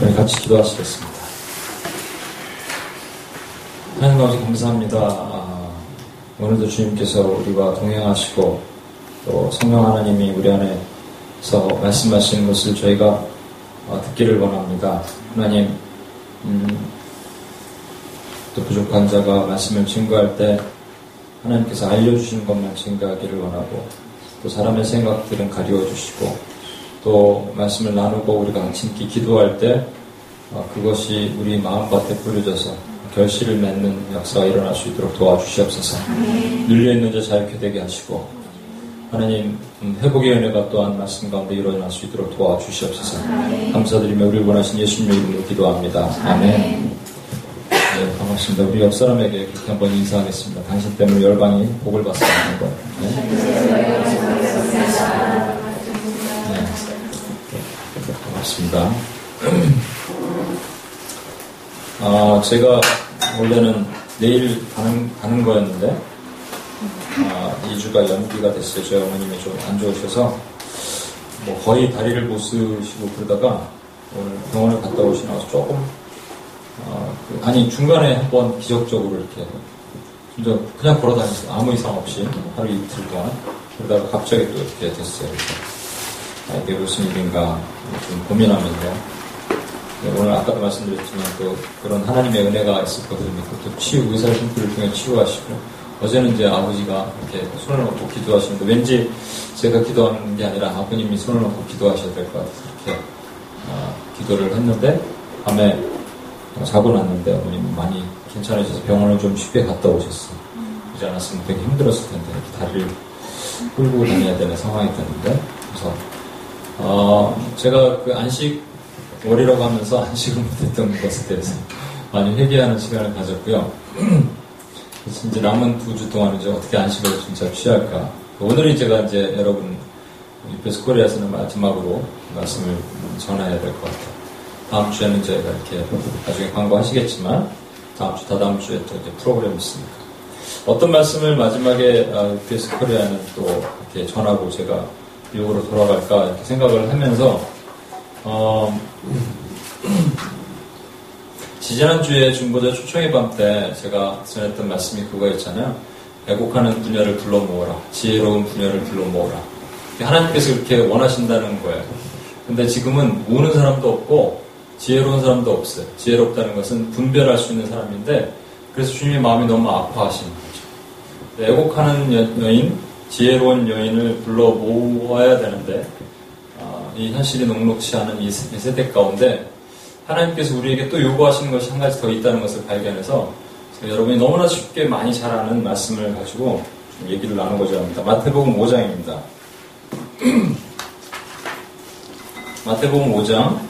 네, 같이 기도하시겠습니다. 하나님 아버지 감사합니다. 아, 오늘도 주님께서 우리와 동행하시고 또 성령 하나님이 우리 안에 서 말씀하시는 것을 저희가 어, 듣기를 원합니다. 하나님 음, 또 부족한 자가 말씀을 증거할 때 하나님께서 알려주시는 것만 증거하기를 원하고 또 사람의 생각들은 가리워 주시고 또 말씀을 나누고 우리가 같이 기도할 때 어, 그것이 우리 마음밭에 뿌려져서 결실을 맺는 역사가 일어날 수 있도록 도와주시옵소서. 눌려있는 자 자유케 되게 하시고 하나님 음, 회복의 은혜가 또한 말씀 가운데 일어날 수 있도록 도와주시옵소서. 감사드리며 우리를 원하신 예수님의 이름으로 기도합니다. 아멘. 네, 반갑습니다. 우리 옆 사람에게 그렇게 한번 인사하겠습니다. 당신 때문에 열방이 복을 받습니다. 한번. 네. 반갑습니다. 아, 제가 원래는 내일 가는, 가는 거였는데, 아, 2주가 연기가 됐어요. 저희 어머님이 좀 안 좋으셔서, 뭐 거의 다리를 못 쓰시고 그러다가 오늘 병원을 갔다 오시고 나서 조금, 아, 그, 아니, 중간에 한번 기적적으로 이렇게, 진짜 그냥 걸어 다녔어요. 아무 이상 없이 하루 이틀 동안. 그러다가 갑자기 또 이렇게 됐어요. 그래서 이게 무슨 일인가 좀 고민하면서 네, 오늘 아까도 말씀드렸지만 또 그런 하나님의 은혜가 있었거든요. 또 치유, 의사 선풀을 통해 치유하시고 어제는 이제 아버지가 이렇게 손을 놓고 기도하시는데 왠지 제가 기도하는 게 아니라 아버님이 손을 놓고 기도하셔야 될 것 같아서 이렇게 어, 기도를 했는데 밤에 자고 났는데 어머님 많이 괜찮으셔서 병원을 좀 쉽게 갔다 오셨어요. 그러지 않았으면 되게 힘들었을 텐데 이렇게 다리를 끌고 다녀야 되는 상황이 됐는데 그래서 어, 제가 그 안식 월이라고 하면서 안식을 못했던 것에 대해서 많이 회개하는 시간을 가졌고요. 이제 남은 두 주 동안 이제 어떻게 안식을 진짜 취할까. 오늘이 제가 이제 여러분 유페스 코리아에서는 마지막으로 말씀을 전해야 될 것 같아요. 다음 주에는 저희가 이렇게 나중에 광고하시겠지만 다음 주, 다다음 주에 또 이제 프로그램이 있으니까. 어떤 말씀을 마지막에 유페스 코리아는 또 이렇게 전하고 제가 미국으로 돌아갈까 이렇게 생각을 하면서 어, 지지난주에 중보자 초청의 밤 때 제가 전했던 말씀이 그거였잖아요. 애곡하는 분야를 불러 모으라. 지혜로운 분야를 불러 모으라. 하나님께서 그렇게 원하신다는 거예요. 근데 지금은 모으는 사람도 없고 지혜로운 사람도 없어요. 지혜롭다는 것은 분별할 수 있는 사람인데 그래서 주님의 마음이 너무 아파하시는 거죠. 애곡하는 여인, 지혜로운 여인을 불러 모아야 되는데 어, 이 현실이 녹록치 않은 이 세대 가운데 하나님께서 우리에게 또 요구하시는 것이 한 가지 더 있다는 것을 발견해서 여러분이 너무나 쉽게 많이 잘 아는 말씀을 가지고 얘기를 나누고자 합니다. 마태복음 5장입니다. 마태복음 5장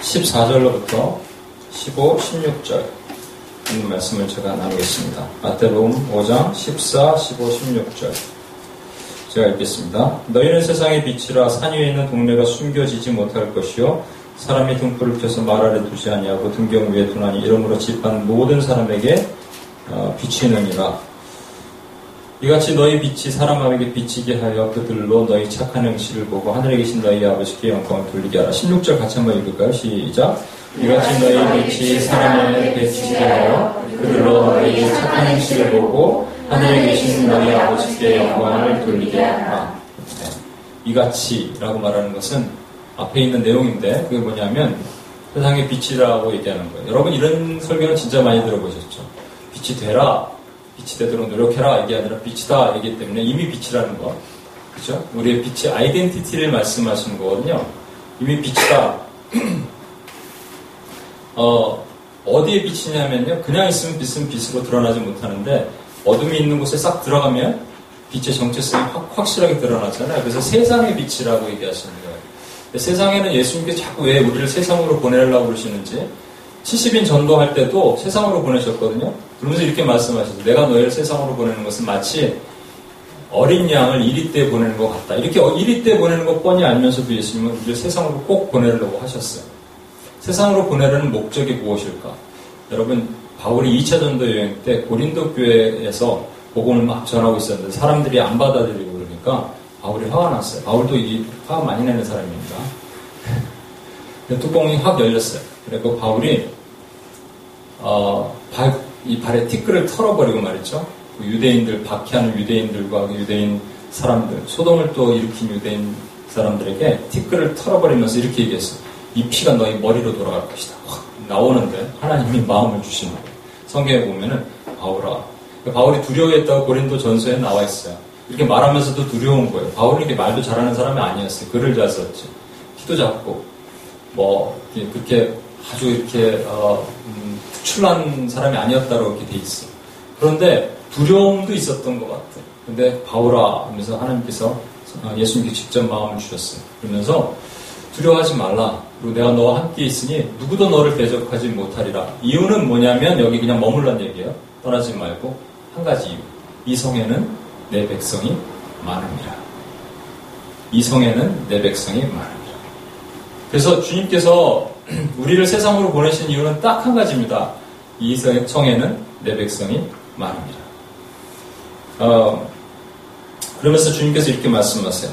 14절로부터 15, 16절 있는 말씀을 제가 나누겠습니다. 마태복음 5장 14, 15, 16절 제가 읽겠습니다. 너희는 세상의 빛이라 산 위에 있는 동네가 숨겨지지 못할 것이요 사람이 등불을 켜서 말 아래 두지 아니하고 등경 위에 두나니 이러므로 집안 모든 사람에게 어, 비치느니라. 이같이 너희 빛이 사람에게 비치게 하여 그들로 너희 착한 행실을 보고 하늘에 계신 너희 아버지께 영광을 돌리게 하라. 16절 같이 한번 읽을까요? 시작. 이같이 너희 빛이 사람에게 비치게 하여 그들로 너희 착한 행실을 보고 하늘에 계신 너희 아버지께 영광을 돌리게 하라. 네. 이같이라고 말하는 것은 앞에 있는 내용인데 그게 뭐냐면 세상의 빛이라고 얘기하는 거예요. 여러분 이런 설교는 진짜 많이 들어보셨죠? 빛이 되라, 빛이 되도록 노력해라 이게 아니라 빛이다 이기 때문에 이미 빛이라는 거, 그렇죠? 우리의 빛의 아이덴티티를 말씀하시는 거거든요. 이미 빛이다. 어, 어디에 빛이냐면요. 그냥 있으면 빛은 빛으로 드러나지 못하는데 어둠이 있는 곳에 싹 들어가면 빛의 정체성이 확, 확실하게 드러나잖아요. 그래서 세상의 빛이라고 얘기하시는 거예요. 세상에는 예수님께서 자꾸 왜 우리를 세상으로 보내려고 그러시는지 70인 전도할 때도 세상으로 보내셨거든요. 그러면서 이렇게 말씀하셨어요. 내가 너희를 세상으로 보내는 것은 마치 어린 양을 이리 때 보내는 것 같다. 이렇게 이리 때 보내는 것 뻔히 알면서도 예수님은 우리를 세상으로 꼭 보내려고 하셨어요. 세상으로 보내려는 목적이 무엇일까? 여러분, 바울이 2차 전도 여행 때 고린도 교회에서 복음을 막 전하고 있었는데 사람들이 안 받아들이고 그러니까 바울이 화가 났어요. 바울도 이화 많이 내는 사람입니다. 뚜껑이 확 열렸어요. 그리고 바울이 어, 발, 이 발에 티끌을 털어버리고 말이죠. 그 유대인들 박해하는 유대인들과 그 유대인 사람들 소동을 또 일으킨 유대인 사람들에게 티끌을 털어버리면서 이렇게 얘기했어요. 이 피가 너희 머리로 돌아갈 것이다. 확 나오는데 하나님이 마음을 주시는 거예요. 성경에 보면은 바울아 바울이 두려워했다고 고린도 전서에 나와 있어요. 이렇게 말하면서도 두려운 거예요. 바울이 이렇게 말도 잘하는 사람이 아니었어요. 글을 잘 썼지. 키도 작고 뭐 그렇게 아주 이렇게 어, 음, 특출난 사람이 아니었다고 이렇게 돼 있어. 그런데 두려움도 있었던 것 같아요. 근데 바울아 하면서 하나님께서 어, 예수님께 직접 마음을 주셨어요. 그러면서 두려워하지 말라. 그리고 내가 너와 함께 있으니 누구도 너를 대적하지 못하리라. 이유는 뭐냐면 여기 그냥 머물란 얘기예요. 떠나지 말고 한 가지 이유. 이 성에는 내 백성이 많습니다. 이 성에는 내 백성이 많습니다. 그래서 주님께서 우리를 세상으로 보내신 이유는 딱 한 가지입니다. 이 성에는 내 백성이 많습니다. 어, 그러면서 주님께서 이렇게 말씀하세요.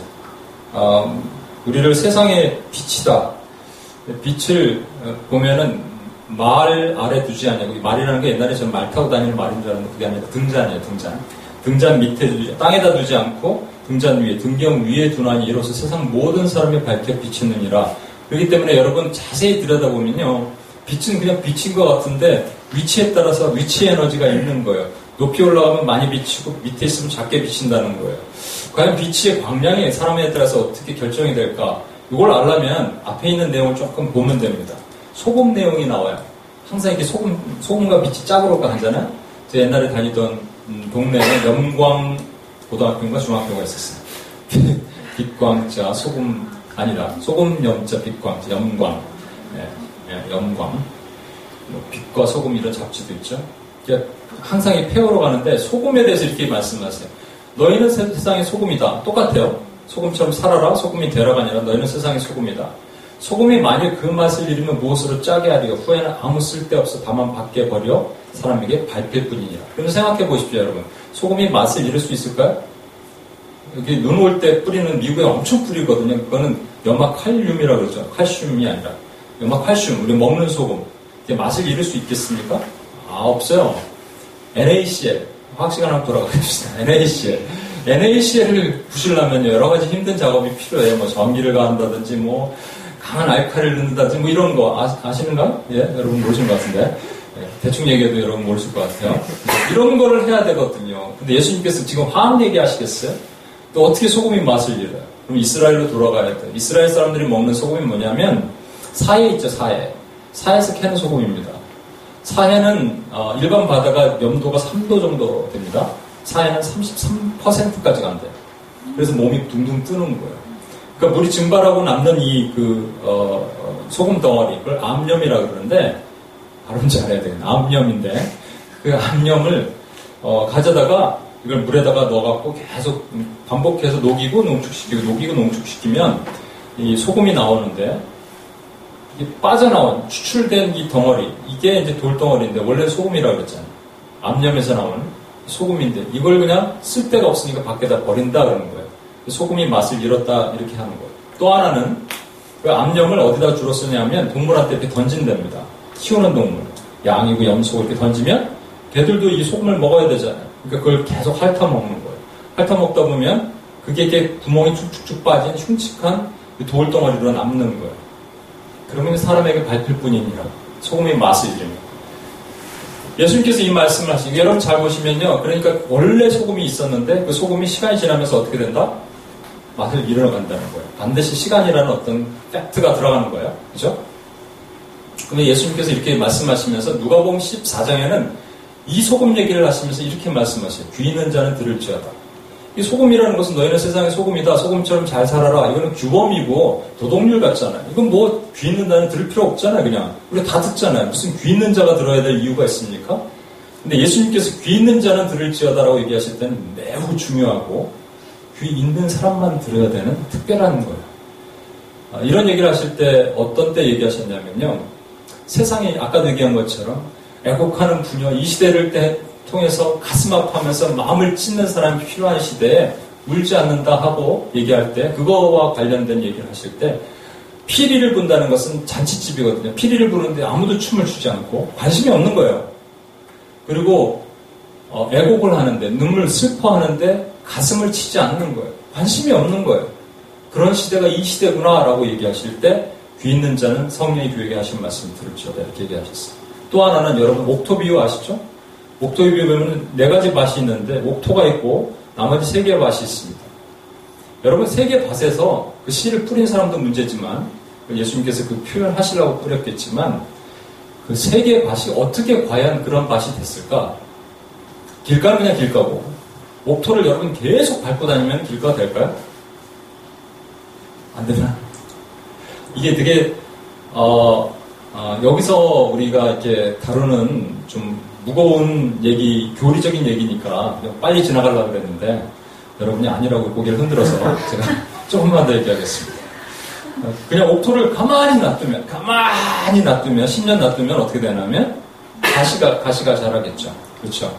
어, 우리를 세상의 빛이다. 빛을 보면은 말 아래 두지 않냐고. 말이라는 게 옛날에 저는 말 타고 다니는 말인 줄 알았는데 그게 아니라 등잔이에요 등잔. 등잔 밑에 두지 땅에다 두지 않고 등잔 위에 등경 위에 두나니 이로써 세상 모든 사람이 밝혀 비치느니라. 그렇기 때문에 여러분 자세히 들여다보면요 빛은 그냥 빛인 것 같은데 위치에 따라서 위치 에너지가 있는 거예요. 높이 올라가면 많이 비치고 밑에 있으면 작게 비친다는 거예요. 과연 빛의 광량이 사람에 따라서 어떻게 결정이 될까 이걸 알려면 앞에 있는 내용을 조금 보면 됩니다. 소금 내용이 나와요. 항상 이렇게 소금, 소금과 빛이 짝으로 하잖아요. 제가 옛날에 다니던 음, 동네에 염광 고등학교인가 중학교가 있었어요. 빛광자, 소금, 아니다. 소금 염자 빛광, 염광. 네, 네, 염광. 뭐 빛과 소금 이런 잡지도 있죠. 항상 이 페어로 가는데 소금에 대해서 이렇게 말씀하세요. 너희는 세상의 소금이다. 똑같아요. 소금처럼 살아라. 소금이 되라가 아니라 너희는 세상의 소금이다. 소금이 만일 그 맛을 잃으면 무엇으로 짜게 하리요. 후에는 아무 쓸데없어 다만 밖에 버려 사람에게 밟힐 뿐이니라. 그럼 생각해 보십시오, 여러분. 소금이 맛을 잃을 수 있을까요? 여기 눈 올 때 뿌리는 미국에 엄청 뿌리거든요. 그거는 염화칼륨이라고 그러죠. 칼슘이 아니라. 염화칼슘, 우리 먹는 소금. 이게 맛을 잃을 수 있겠습니까? 아, 없어요. NaCl. 화학 시간 한번 돌아가 봅시다. NaCl. NaCl을 부시려면 여러 가지 힘든 작업이 필요해요. 뭐 전기를 가한다든지 뭐 강한 알칼리를 넣는다든지 뭐 이런 거 아, 시는가 예, 여러분 모르시는 것 같은데. 예, 대충 얘기해도 여러분 모르실 것 같아요. 이런 거를 해야 되거든요. 근데 예수님께서 지금 화학 얘기 하시겠어요? 또 어떻게 소금이 맛을 잃어요? 그럼 이스라엘로 돌아가야 돼요. 이스라엘 사람들이 먹는 소금이 뭐냐면 사해 있죠, 사해. 사해에서 캐는 소금입니다. 사해는 어, 일반 바다가 염도가 3도 정도 됩니다. 사해는 33%까지 간대요. 그래서 몸이 둥둥 뜨는 거예요. 그러니까 물이 증발하고 남는 이 그 어, 어, 소금 덩어리 그걸 암염이라 고 그러는데 발음 잘해야 되겠네. 암염인데 그 암염을 어, 가져다가 이걸 물에다가 넣어갖고 계속 반복해서 녹이고 농축시키고 녹이고 농축시키면 이 소금이 나오는데 빠져나온 추출된 이 덩어리 이게 이제 돌덩어리인데 원래 소금이라고 그랬잖아요. 암염에서 나오는 소금인데 이걸 그냥 쓸 데가 없으니까 밖에다 버린다 그러는 거예요. 소금이 맛을 잃었다 이렇게 하는 거예요. 또 하나는 그 암염을 어디다 주로 쓰냐면 동물한테 이렇게 던진답니다. 키우는 동물 양이고 염소고 이렇게 던지면 개들도 이 소금을 먹어야 되잖아요. 그러니까 그걸 계속 핥아 먹는 거예요. 핥아 먹다 보면 그게 이렇게 구멍이 축축축 빠진 흉측한 돌덩어리로 남는 거예요. 그러면 사람에게 밟힐 뿐이니라. 소금의 맛을 잃으면. 예수님께서 이 말씀을 하시고 여러분 잘 보시면요. 그러니까 원래 소금이 있었는데 그 소금이 시간이 지나면서 어떻게 된다? 맛을 잃어간다는 거예요. 반드시 시간이라는 어떤 팩트가 들어가는 거예요. 그죠? 그러면 예수님께서 이렇게 말씀하시면서 누가복음 14장에는 이 소금 얘기를 하시면서 이렇게 말씀하세요. 귀 있는 자는 들을지어다. 이 소금이라는 것은 너희는 세상의 소금이다. 소금처럼 잘 살아라. 이거는 규범이고 도덕률 같잖아요. 이건 뭐 귀 있는 자는 들을 필요 없잖아요. 그냥. 우리 다 듣잖아요. 무슨 귀 있는 자가 들어야 될 이유가 있습니까? 근데 예수님께서 귀 있는 자는 들을지어다라고 얘기하실 때는 매우 중요하고 귀 있는 사람만 들어야 되는 특별한 거예요. 아, 이런 얘기를 하실 때 어떤 때 얘기하셨냐면요. 세상이 아까도 얘기한 것처럼 애곡하는 부녀 이 시대를 때 통해서 가슴 아파하면서 마음을 찢는 사람이 필요한 시대에 울지 않는다 하고 얘기할 때 그거와 관련된 얘기를 하실 때 피리를 분다는 것은 잔치집이거든요. 피리를 부는데 아무도 춤을 추지 않고 관심이 없는 거예요. 그리고 어, 애곡을 하는데 눈물 슬퍼하는데 가슴을 치지 않는 거예요. 관심이 없는 거예요. 그런 시대가 이 시대구나라고 얘기하실 때 귀 있는 자는 성령의 교회에 하신 말씀 들을지어다 이렇게 얘기하셨어요. 또 하나는 여러분 옥토비유 아시죠? 옥토비유 보면 네 가지 밭이 있는데 옥토가 있고 나머지 세 개의 밭이 있습니다. 여러분 세 개의 밭에서 그 씨를 뿌린 사람도 문제지만 예수님께서 그 표현하시려고 뿌렸겠지만 그 세 개의 밭이 어떻게 과연 그런 밭이 됐을까? 길가는 그냥 길가고 옥토를 여러분 계속 밟고 다니면 길가가 될까요? 안 되나? 이게 되게 어, 어, 여기서 우리가 이렇게 다루는 좀 무거운 얘기, 교리적인 얘기니까 빨리 지나가려고 그랬는데 여러분이 아니라고 고개를 흔들어서 제가 조금만 더 얘기하겠습니다. 그냥 옥토를 가만히 놔두면, 가만히 놔두면, 10년 놔두면 어떻게 되냐면 가시가, 가시가 자라겠죠. 그렇죠.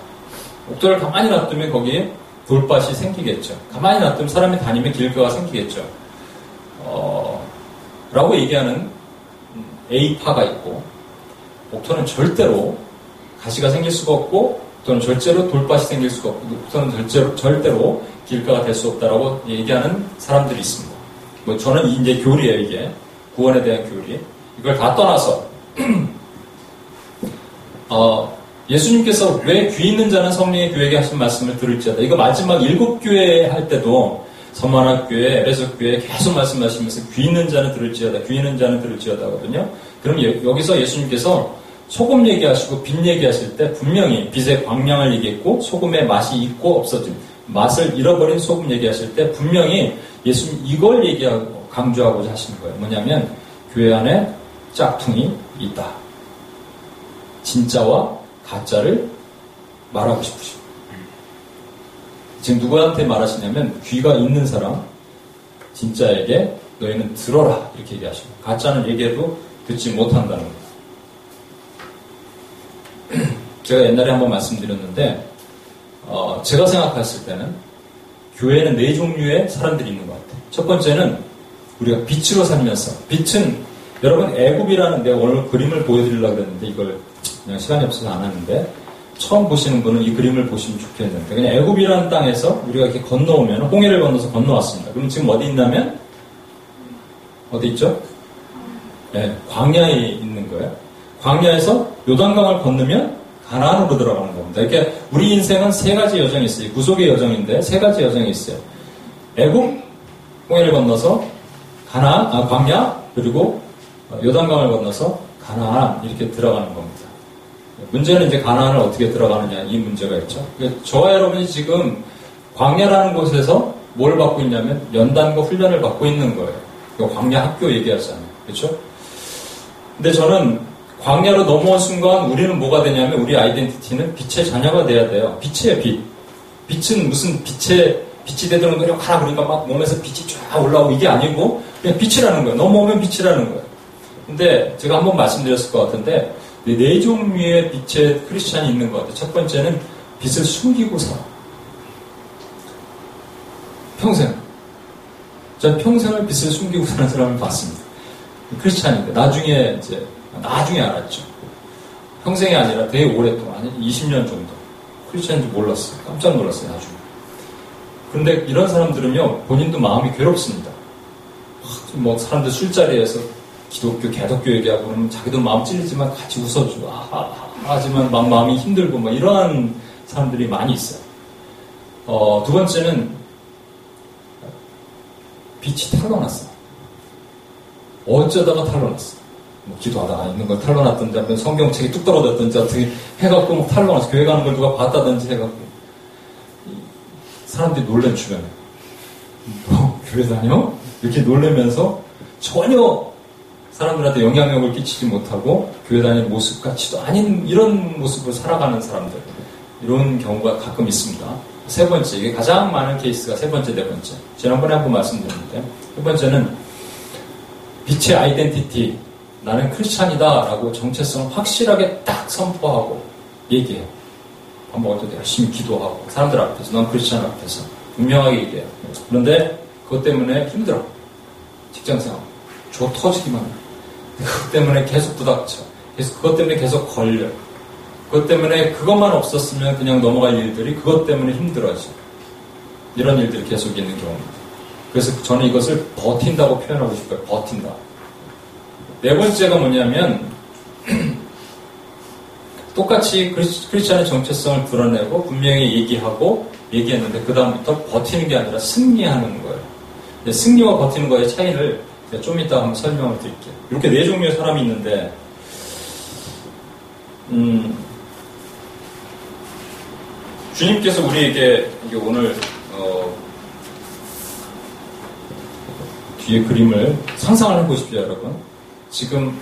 옥토를 가만히 놔두면 거기에 돌밭이 생기겠죠. 가만히 놔두면 사람이 다니면 길가가 생기겠죠. 어, 라고 얘기하는 A파가 있고, 옥토는 절대로 가시가 생길 수가 없고, 또는 절대로 돌밭이 생길 수가 없고, 또는 절대로, 절대로 길가가 될 수 없다라고 얘기하는 사람들이 있습니다. 뭐 저는 이제 교리예요, 이게. 구원에 대한 교리. 이걸 다 떠나서, 어, 예수님께서 왜 귀 있는 자는 성령의 교회에게 하신 말씀을 들을지어다. 이거 마지막 일곱 교회 할 때도 서만학 교회, 에레석 교회 계속 말씀하시면서 귀 있는 자는 들을지어다, 귀 있는 자는 들을지어다 하거든요. 그럼 여기서 예수님께서 소금 얘기하시고 빛 얘기하실 때 분명히 빛의 광량을 얘기했고 소금의 맛이 있고 없어짐, 맛을 잃어버린 소금 얘기하실 때 분명히 예수님 이걸 얘기하고 강조하고자 하시는 거예요. 뭐냐면 교회 안에 짝퉁이 있다. 진짜와 가짜를 말하고 싶으시고 지금 누구한테 말하시냐면 귀가 있는 사람 진짜에게 너희는 들어라 이렇게 얘기하시고 가짜는 얘기해도 듣지 못한다는 거예요. 제가 옛날에 한번 말씀드렸는데 어, 제가 생각했을 때는 교회에는 네 종류의 사람들이 있는 것 같아요. 첫 번째는 우리가 빛으로 살면서 빛은 여러분 애굽이라는 내가 오늘 그림을 보여드리려고 그랬는데 이걸 그냥 시간이 없어서 안 하는데 처음 보시는 분은 이 그림을 보시면 좋겠는데 그냥 애굽이라는 땅에서 우리가 이렇게 건너오면 홍해를 건너서 건너왔습니다. 그럼 지금 어디 있냐면 어디 있죠? 네, 광야에 있는 거예요. 광야에서 요단강을 건너면 가나안으로 들어가는 겁니다. 이렇게 우리 인생은 세 가지 여정이 있어요. 구속의 여정인데 세 가지 여정이 있어요. 애굽 홍해를 건너서 가나안, 아, 광야 그리고 요단강을 건너서 가나안 이렇게 들어가는 겁니다. 문제는 이제 가나안을 어떻게 들어가느냐 이 문제가 있죠. 저와 여러분이 지금 광야라는 곳에서 뭘 받고 있냐면 연단과 훈련을 받고 있는 거예요. 광야 학교 얘기하잖아요. 그렇죠? 근데 저는 광야로 넘어온 순간 우리는 뭐가 되냐면 우리 아이덴티티는 빛의 자녀가 돼야 돼요. 빛이에요, 빛. 빛은 무슨 빛의 빛이 되도록 노력하라 그러니까 막 몸에서 빛이 쫙 올라오고 이게 아니고 그냥 빛이라는 거예요. 넘어오면 빛이라는 거예요. 근데 제가 한번 말씀드렸을 것 같은데 네 종류의 빛의 크리스찬이 있는 것 같아요. 첫 번째는 빛을 숨기고 살아. 평생. 전 평생을 빛을 숨기고 사는 사람을 봤습니다. 크리스찬인데 나중에 이제 나중에 알았죠. 평생이 아니라 되게 오랫동안 20년 정도 크리스찬인지 몰랐어요. 깜짝 놀랐어요 나중에. 그런데 이런 사람들은요 본인도 마음이 괴롭습니다. 뭐 사람들 술자리에서 기독교, 개독교 얘기하고 그러면 자기도 마음 찔리지만 같이 웃어주고, 아하, 하지만 마음이 힘들고, 뭐 이러한 사람들이 많이 있어요. 어, 두 번째는 빛이 탈로났어. 어쩌다가 탈로났어. 뭐 기도하다가 있는 걸 탈로났던지, 아니면 성경책이 뚝 떨어졌던지, 어떻게 해갖고 뭐 탈로났어. 교회 가는 걸 누가 봤다든지 해갖고. 사람들이 놀란 주변에. 너 교회 다녀? 이렇게 놀래면서 전혀 사람들한테 영향력을 끼치지 못하고 교회 다니는 모습 같지도 아닌 이런 모습을 살아가는 사람들 이런 경우가 가끔 있습니다. 세 번째, 이게 가장 많은 케이스가 세 번째, 네 번째. 지난번에 한번 말씀드렸는데, 세 번째는 빛의 아이덴티티, 나는 크리스찬이다 라고 정체성을 확실하게 딱 선포하고 얘기해요. 밥 먹을 때도 열심히 기도하고, 사람들 앞에서, 넌 크리스찬 앞에서 분명하게 얘기해요. 그런데 그것 때문에 힘들어. 직장생활. 조 터지기만 해. 그것 때문에 계속 부닥쳐. 계속 그것 때문에 계속 걸려. 그것 때문에 그것만 없었으면 그냥 넘어갈 일들이 그것 때문에 힘들어져. 이런 일들이 계속 있는 경우입니다. 그래서 저는 이것을 버틴다고 표현하고 싶어요. 버틴다. 네 번째가 뭐냐면 똑같이 크리스찬의 정체성을 드러내고 분명히 얘기하고 얘기했는데 그 다음부터 버티는 게 아니라 승리하는 거예요. 승리와 버티는 거의 차이를 좀 이따 한번 설명을 드릴게요. 이렇게 네 종류의 사람이 있는데 음, 주님께서 우리에게 오늘 어, 뒤에 그림을 상상을 해보십시오, 여러분. 지금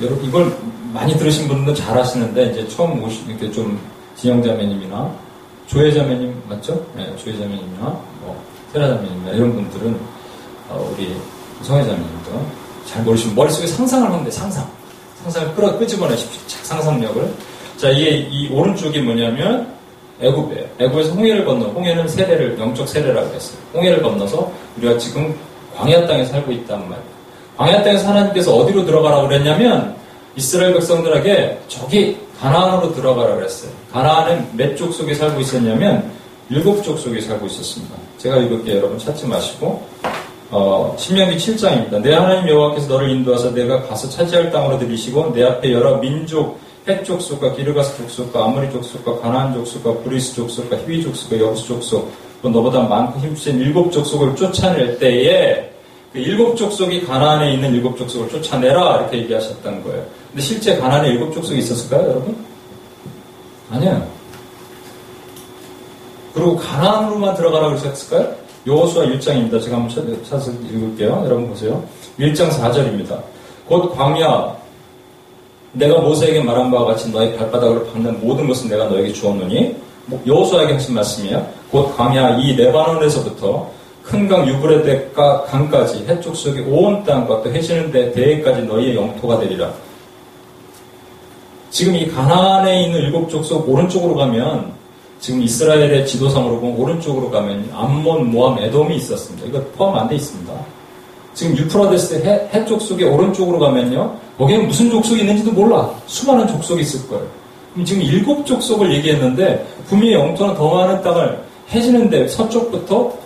여러분 이걸 많이 들으신 분들은 잘 아시는데 이제 처음 오시 이렇게 좀 진영 자매님이나 조혜 자매님 맞죠? 네, 조혜 자매님이나 뭐 세라 자매님이나 이런 분들은 어, 우리 성혜 자매님도 잘 모르시면 머릿속에 상상을 하는데 상상 상상을 끌어 끄집어내십시오. 상상력을. 자 이게 이 오른쪽이 뭐냐면 애굽이에요. 애굽에서 홍해를 건너, 홍해는 세례를, 영적 세례라고 했어요. 홍해를 건너서 우리가 지금 광야 땅에 살고 있단 말이에요. 광야 땅에서 하나님께서 어디로 들어가라고 그랬냐면 이스라엘 백성들에게 저기 가나안으로 들어가라 그랬어요. 가나안은 몇 족 속에 살고 있었냐면 일곱 족속이 살고 있었습니다. 제가 읽을게요. 여러분 찾지 마시고 어, 신명기 7장입니다. 네 하나님 여호와께서 너를 인도하사 네가 가서 차지할 땅으로 들이시고 네 앞에 여러 민족 헷 족속과 기르가스 족속과 아모리 족속과 가나안 족속과 브리스 족속과 히위 족속과 여부스 족속 또 너보다 많고 힘센 일곱 족속을 쫓아낼 때에 그 일곱 족속이 가나안에 있는 일곱 족속을 쫓아내라 이렇게 얘기하셨던 거예요. 근데 실제 가나안에 일곱 족속이 있었을까요, 여러분? 아니에요. 그리고 가나안으로만 들어가라고 그러셨을까요? 요호수아 1장입니다. 제가 한번 찾아서 읽을게요. 여러분 보세요. 1장 4절입니다. 곧 광야 내가 모세에게 말한 바와 같이 너의 발바닥으로 밟는 모든 것은 내가 너에게 주었노니 뭐 여호수아에게 하신 말씀이에요. 곧 광야 이 레바논에서부터 큰강 유브레데 강까지 해쪽 속의 온 땅과 또 해지는 데 대해까지 너희의 영토가 되리라. 지금 이 가나안에 있는 일곱 족속 오른쪽으로 가면 지금 이스라엘의 지도상으로 보면 오른쪽으로 가면 암몬, 모함, 에돔이 있었습니다. 이거 포함 안 돼 있습니다. 지금 유프라데스 해, 해쪽 속에 오른쪽으로 가면요. 거기는 무슨 족속이 있는지도 몰라. 수많은 족속이 있을 거예요. 그럼 지금 일곱 족속을 얘기했는데 분명히 영토는 더 많은 땅을 해지는 데 서쪽부터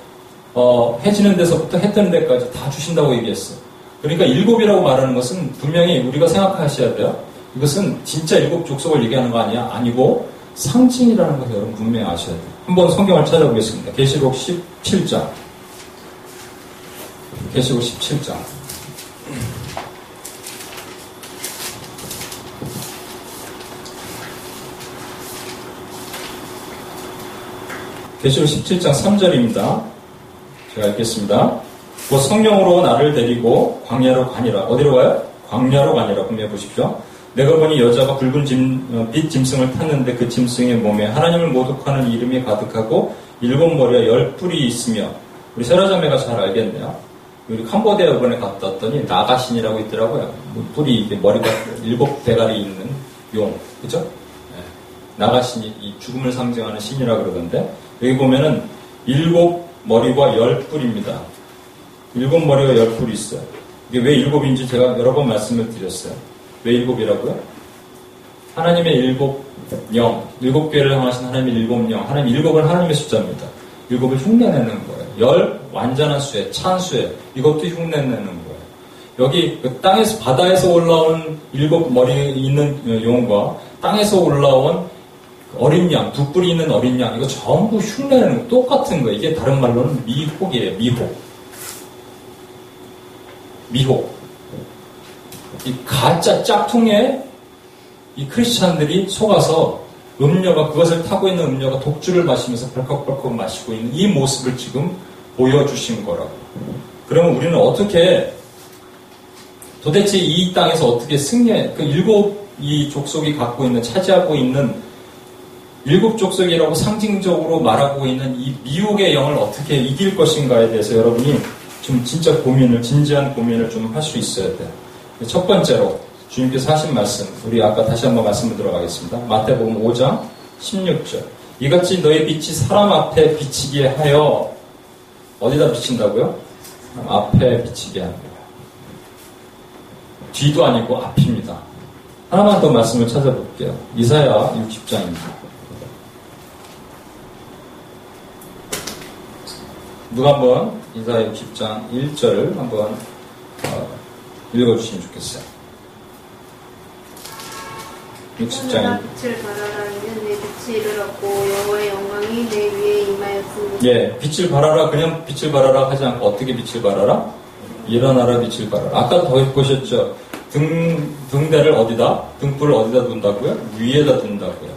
어, 해지는 데서부터 해 뜨는 데까지 다 주신다고 얘기했어요. 그러니까 일곱이라고 말하는 것은 분명히 우리가 생각하셔야 돼요. 이것은 진짜 일곱 족속을 얘기하는 거 아니야? 아니고 상징이라는 것을 여러분 분명히 아셔야 돼요. 한번 성경을 찾아보겠습니다. 계시록 17장. 계시록 17장. 계시록 17장 3절입니다. 제가 읽겠습니다. 곧 성령으로 나를 데리고 광야로 가니라. 어디로 가요? 광야로 가니라. 분명히 보십시오. 내가 보니 여자가 붉은 짐, 어, 빛 짐승을 탔는데 그 짐승의 몸에 하나님을 모독하는 이름이 가득하고 일곱 머리와 열 뿔이 있으며 우리 세라자매가 잘 알겠네요. 우리 캄보디아 이번에 갔다 왔더니 나가신이라고 있더라고요. 뭐 뿔이 이게 머리가 일곱 대가리 있는 용, 그죠? 네. 나가신이 이 죽음을 상징하는 신이라 그러던데 여기 보면은 일곱 머리와 열 뿔입니다. 일곱 머리와 열 뿔이 있어요. 이게 왜 일곱인지 제가 여러 번 말씀을 드렸어요. 왜 일곱이라고요? 하나님의 일곱 영, 일곱 개를 향하신 하나님의 일곱 영, 하나님 일곱은 하나님의 숫자입니다. 일곱을 흉내내는 거예요. 열, 완전한 수에, 찬 수에, 이것도 흉내내는 거예요. 여기 그 땅에서, 바다에서 올라온 일곱 머리 있는 용과 땅에서 올라온 어린 양, 두 뿔이 있는 어린 양, 이거 전부 흉내내는 거 똑같은 거예요. 이게 다른 말로는 미혹이에요, 미혹. 미혹. 이 가짜 짝퉁에 이 크리스찬들이 속아서 음료가 그것을 타고 있는 음료가 독주를 마시면서 벌컥벌컥 마시고 있는 이 모습을 지금 보여주신 거라고. 그러면 우리는 어떻게 도대체 이 땅에서 어떻게 승리해 그 일곱 이 족속이 갖고 있는 차지하고 있는 일곱 족속이라고 상징적으로 말하고 있는 이 미혹의 영을 어떻게 이길 것인가에 대해서 여러분이 좀 진짜 고민을, 진지한 고민을 좀 할 수 있어야 돼요. 첫 번째로 주님께서 하신 말씀, 우리 아까 다시 한번 말씀을 들어가겠습니다. 마태복음 5장 16절. 이같이 너의 빛이 사람 앞에 비치게 하여 어디다 비친다고요? 앞에 비치게 거예요. 뒤도 아니고 앞입니다. 하나만 더 말씀을 찾아볼게요. 이사야 60장입니다. 누가 한번 이사야 60장 1절을 한번 어, 읽어주시면 좋겠어요. 60장 빛을 발하라 이는 내 빛이 이르렀고 여호와의 영광이 내 위에 임하였습니다. 예, 빛을 발하라 그냥 빛을 발하라 하지 않고 어떻게 빛을 발하라? 일어나라 빛을 발하라. 아까 더 보셨죠? 등 등대를 어디다? 등불을 어디다 둔다고요? 위에다 둔다고요.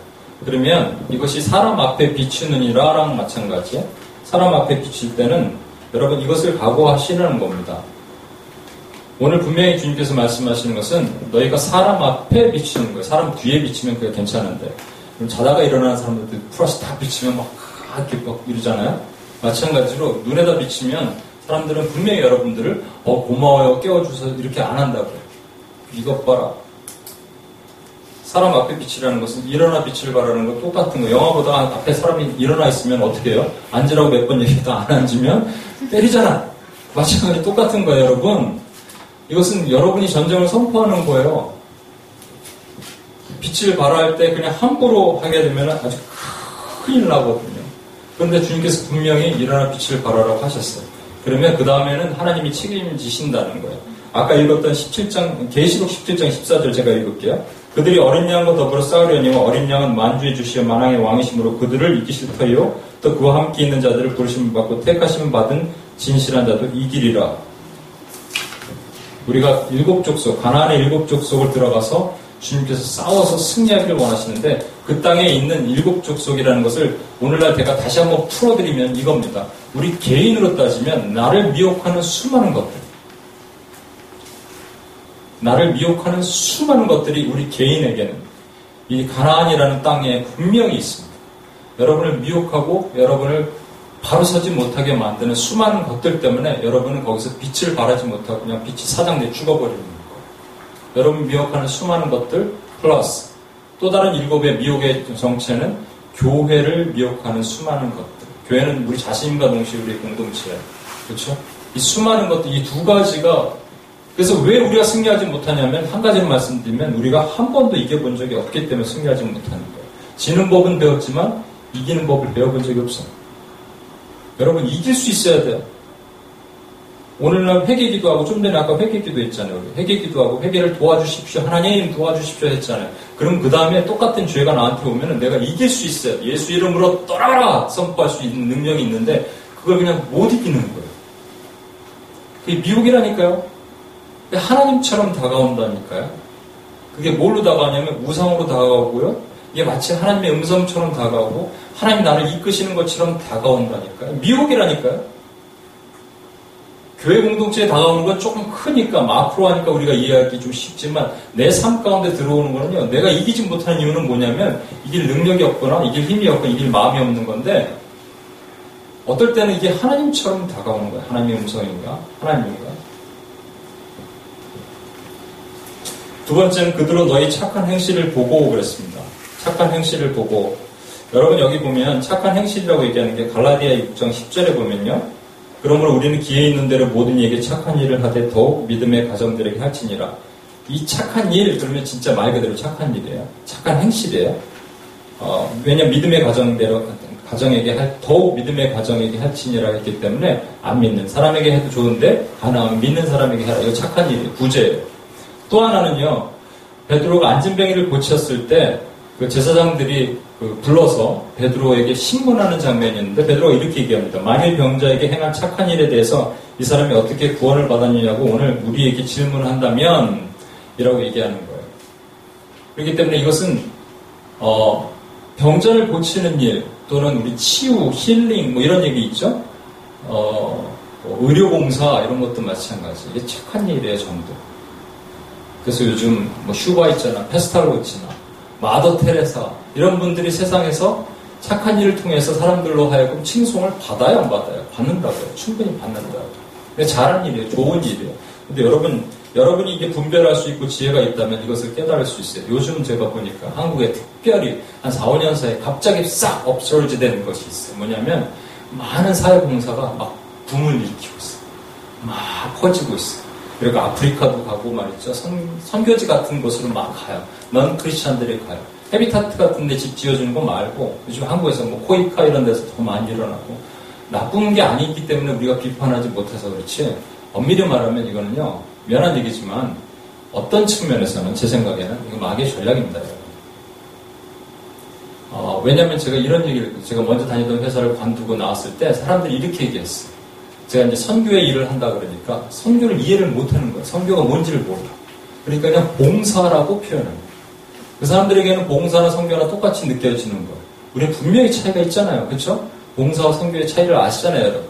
그러면 이것이 사람 앞에 비추느니라랑 마찬가지예요. 사람 앞에 비칠 때는 여러분 이것을 각오하시라는 겁니다. 오늘 분명히 주님께서 말씀하시는 것은 너희가 사람 앞에 비치는 거예요. 사람 뒤에 비치면 그게 괜찮은데 자다가 일어나는 사람들 플러스 다 비치면 막 이렇게 막 이러잖아요. 마찬가지로 눈에다 비치면 사람들은 분명히 여러분들을 어 고마워요 깨워주셔서 이렇게 안 한다고요. 이것 봐라. 사람 앞에 빛이라는 것은 일어나 빛을 발하는 것 똑같은 거. 영화보다 앞에 사람이 일어나 있으면 어떻게 해요? 앉으라고 몇 번 얘기해도 안 앉으면 때리잖아. 마찬가지 똑같은 거예요, 여러분. 이것은 여러분이 전쟁을 선포하는 거예요. 빛을 발할 때 그냥 함부로 하게 되면 아주 큰일 나거든요. 그런데 주님께서 분명히 일어나 빛을 발하라고 하셨어요. 그러면 그 다음에는 하나님이 책임지신다는 거예요. 아까 읽었던 17장, 계시록 17장 14절 제가 읽을게요. 그들이 어린 양과 더불어 싸우려니와 어린 양은 만주해 주시어 만왕의 왕이심으로 그들을 이기실 터이요 또 그와 함께 있는 자들을 부르심을 받고 택하심을 받은 진실한 자도 이기리라. 우리가 일곱 족속, 가나안의 일곱 족속을 들어가서 주님께서 싸워서 승리하기를 원하시는데 그 땅에 있는 일곱 족속이라는 것을 오늘날 제가 다시 한번 풀어드리면 이겁니다. 우리 개인으로 따지면 나를 미혹하는 수많은 것들. 나를 미혹하는 수많은 것들이 우리 개인에게는 이 가나안이라는 땅에 분명히 있습니다. 여러분을 미혹하고 여러분을 바로 서지 못하게 만드는 수많은 것들 때문에 여러분은 거기서 빛을 발하지 못하고 그냥 빛이 사장돼 죽어버리는 거예요. 여러분 미혹하는 수많은 것들 플러스 또 다른 일곱의 미혹의 정체는 교회를 미혹하는 수많은 것들. 교회는 우리 자신과 동시에 우리 공동체예요. 그렇죠? 이 수많은 것들, 이 두 가지가 그래서 왜 우리가 승리하지 못하냐면 한 가지를 말씀드리면 우리가 한 번도 이겨본 적이 없기 때문에 승리하지 못하는 거예요. 지는 법은 배웠지만 이기는 법을 배워본 적이 없어요. 여러분 이길 수 있어야 돼요. 오늘날 회개기도 하고 좀 전에 아까 회개기도 했잖아요. 회개기도 하고 회개를 도와주십시오. 하나님 도와주십시오 했잖아요. 그럼 그 다음에 똑같은 죄가 나한테 오면 내가 이길 수 있어요. 예수 이름으로 떠나라 선포할 수 있는 능력이 있는데 그걸 그냥 못 이기는 거예요. 그게 미혹이라니까요. 하나님처럼 다가온다니까요. 그게 뭘로 다가오냐면 우상으로 다가오고요. 이게 마치 하나님의 음성처럼 다가오고 하나님 나를 이끄시는 것처럼 다가온다니까요. 미혹이라니까요. 교회 공동체에 다가오는 건 조금 크니까 마크로 하니까 우리가 이해하기 좀 쉽지만 내 삶 가운데 들어오는 거는요. 내가 이기지 못하는 이유는 뭐냐면 이길 능력이 없거나 이길 힘이 없거나 이길 마음이 없는 건데 어떨 때는 이게 하나님처럼 다가오는 거예요. 하나님의 음성인가? 하나님인가? 두 번째는 그들은 너희 착한 행실을 보고 그랬습니다. 착한 행실을 보고 여러분 여기 보면 착한 행실이라고 얘기하는 게 갈라디아 6장 10절에 보면요. 그러므로 우리는 기회 있는 대로 모든 이에게 착한 일을 하되 더욱 믿음의 가정들에게 할지니라. 이 착한 일 그러면 진짜 말 그대로 착한 일이에요. 착한 행실이에요. 어, 왜냐 믿음의 가정대로 가정에게 할, 더욱 믿음의 가정에게 할지니라 했기 때문에 안 믿는 사람에게 해도 좋은데 하나 믿는 사람에게 하라. 이거 착한 일이에요. 구제예요. 또 하나는요, 베드로가 안진뱅이를 고쳤을 때, 그 제사장들이 그 불러서 베드로에게 신문하는 장면이었는데, 베드로가 이렇게 얘기합니다. 만일 병자에게 행한 착한 일에 대해서 이 사람이 어떻게 구원을 받았느냐고 오늘 우리에게 질문을 한다면, 이라고 얘기하는 거예요. 그렇기 때문에 이것은, 어, 병자를 고치는 일, 또는 우리 치유, 힐링, 뭐 이런 얘기 있죠? 어, 뭐 의료봉사, 이런 것도 마찬가지. 이게 착한 일이에요, 정도. 그래서 요즘 뭐 슈가 있잖아, 페스탈로치나 마더 테레사 이런 분들이 세상에서 착한 일을 통해서 사람들로 하여금 칭송을 받아요, 안 받아요? 받는다고요. 충분히 받는다고요. 잘한 일이에요. 좋은 일이에요. 근데 여러분, 여러분이 이게 분별할 수 있고 지혜가 있다면 이것을 깨달을 수 있어요. 요즘 제가 보니까 한국에 특별히 한 4, 5년 사이에 갑자기 싹 업솔지 되는 것이 있어요. 뭐냐면 많은 사회봉사가 막 붐을 일으키고 있어요. 막 퍼지고 있어요. 그리고 아프리카도 가고 말이죠. 선, 선교지 같은 곳으로 막 가요. 넌 크리스찬들이 가요. 헤비타트 같은 데 집 지어주는 거 말고 요즘 한국에서 뭐 코이카 이런 데서 더 많이 일어나고 나쁜 게 아니기 때문에 우리가 비판하지 못해서 그렇지 엄밀히 말하면 이거는요 미안한 얘기지만 어떤 측면에서는 제 생각에는 이거 마귀의 전략입니다. 어, 왜냐하면 제가 이런 얘기를 제가 먼저 다니던 회사를 관두고 나왔을 때 사람들이 이렇게 얘기했어요. 제가 이제 선교의 일을 한다 그러니까 선교를 이해를 못하는 거예요. 선교가 뭔지를 몰라. 그러니까 그냥 봉사라고 표현합니다. 그 사람들에게는 봉사나 선교나 똑같이 느껴지는 거예요. 우리는 분명히 차이가 있잖아요. 그렇죠? 봉사와 선교의 차이를 아시잖아요, 여러분.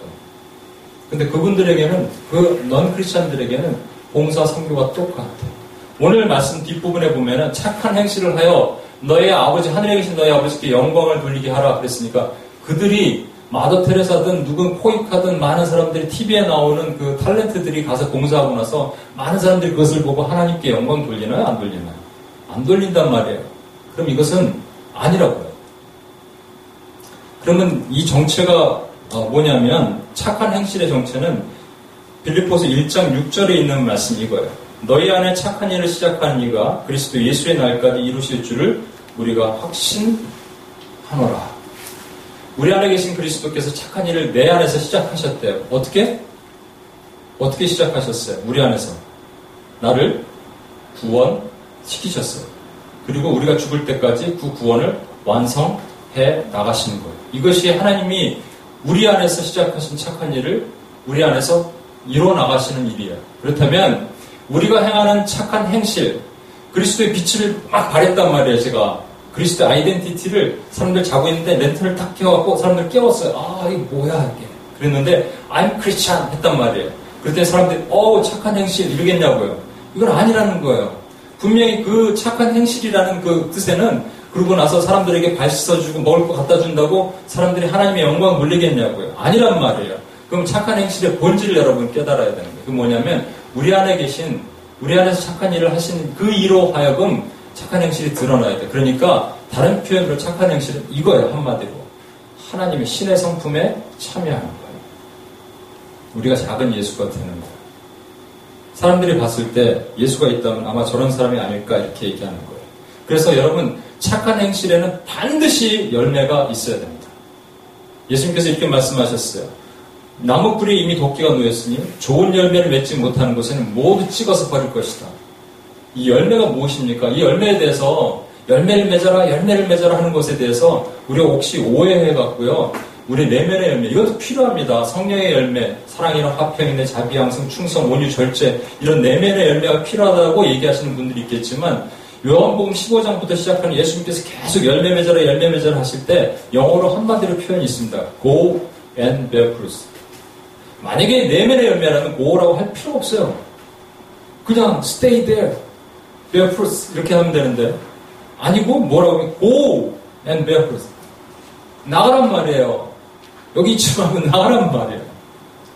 근데 그분들에게는 그 넌 크리스천들에게는 봉사 선교가 똑같아요. 오늘 말씀 뒷부분에 보면은 착한 행실을 하여 너의 아버지 하늘에 계신 너의 아버지께 영광을 돌리게 하라 그랬으니까 그들이 마더 테레사든 누군 코이카든 많은 사람들이 TV에 나오는 그 탤런트들이 가서 봉사하고 나서 많은 사람들이 그것을 보고 하나님께 영광 돌리나요? 안 돌리나요? 안 돌린단 말이에요. 그럼 이것은 아니라고요. 그러면 이 정체가 어, 뭐냐면 착한 행실의 정체는 빌리포스 1장 6절에 있는 말씀 이거예요. 너희 안에 착한 일을 시작하는 이가 그리스도 예수의 날까지 이루실 줄을 우리가 확신하노라. 우리 안에 계신 그리스도께서 착한 일을 내 안에서 시작하셨대요. 어떻게? 어떻게 시작하셨어요? 우리 안에서. 나를 구원시키셨어요. 그리고 우리가 죽을 때까지 그 구원을 완성해 나가시는 거예요. 이것이 하나님이 우리 안에서 시작하신 착한 일을 우리 안에서 이뤄 나가시는 일이에요. 그렇다면 우리가 행하는 착한 행실, 그리스도의 빛을 막 발했단 말이에요, 제가. 그리스도 아이덴티티를 사람들 자고 있는데 렌트를 탁 켜갖고 사람들 깨웠어요. 아, 이게 뭐야, 이게. 그랬는데, I'm Christian 했단 말이에요. 그랬더니 사람들이, 어 착한 행실 이러겠냐고요. 이건 아니라는 거예요. 분명히 그 착한 행실이라는 그 뜻에는 그러고 나서 사람들에게 발 씻어주고 먹을 거 갖다 준다고 사람들이 하나님의 영광을 물리겠냐고요. 아니란 말이에요. 그럼 착한 행실의 본질을 여러분 깨달아야 되는 거예요. 그 뭐냐면 우리 안에 계신 우리 안에서 착한 일을 하시는 그 이로 하여금 착한 행실이 드러나야 돼. 그러니까 다른 표현으로 착한 행실은 이거예요. 한마디로. 하나님의 신의 성품에 참여하는 거예요. 우리가 작은 예수가 되는 거예요. 사람들이 봤을 때 예수가 있다면 아마 저런 사람이 아닐까 이렇게 얘기하는 거예요. 그래서 여러분 착한 행실에는 반드시 열매가 있어야 됩니다. 예수님께서 이렇게 말씀하셨어요. 나무 뿌리에 이미 도끼가 놓였으니 좋은 열매를 맺지 못하는 곳에는 모두 찍어서 버릴 것이다. 이 열매가 무엇입니까? 이 열매에 대해서 열매를 맺어라, 열매를 맺어라 하는 것에 대해서 우리가 혹시 오해해 갖고요. 우리 내면의 열매, 이것도 필요합니다. 성령의 열매, 사랑이나 화평이나 자비 양성, 충성, 온유, 절제, 이런 내면의 열매가 필요하다고 얘기하시는 분들이 있겠지만, 요한복음 15장부터 시작하는 예수님께서 계속 열매 맺어라 열매 맺어라 하실 때 영어로 한마디로 표현이 있습니다. Go and bear fruit. 만약에 내면의 열매라면 go라고 할 필요 없어요. 그냥 stay there, bear fruit 이렇게 하면 되는데 아니고 뭐라고 go and bear fruit. 나가란 말이에요. 여기 있지 말고 나가란 말이에요.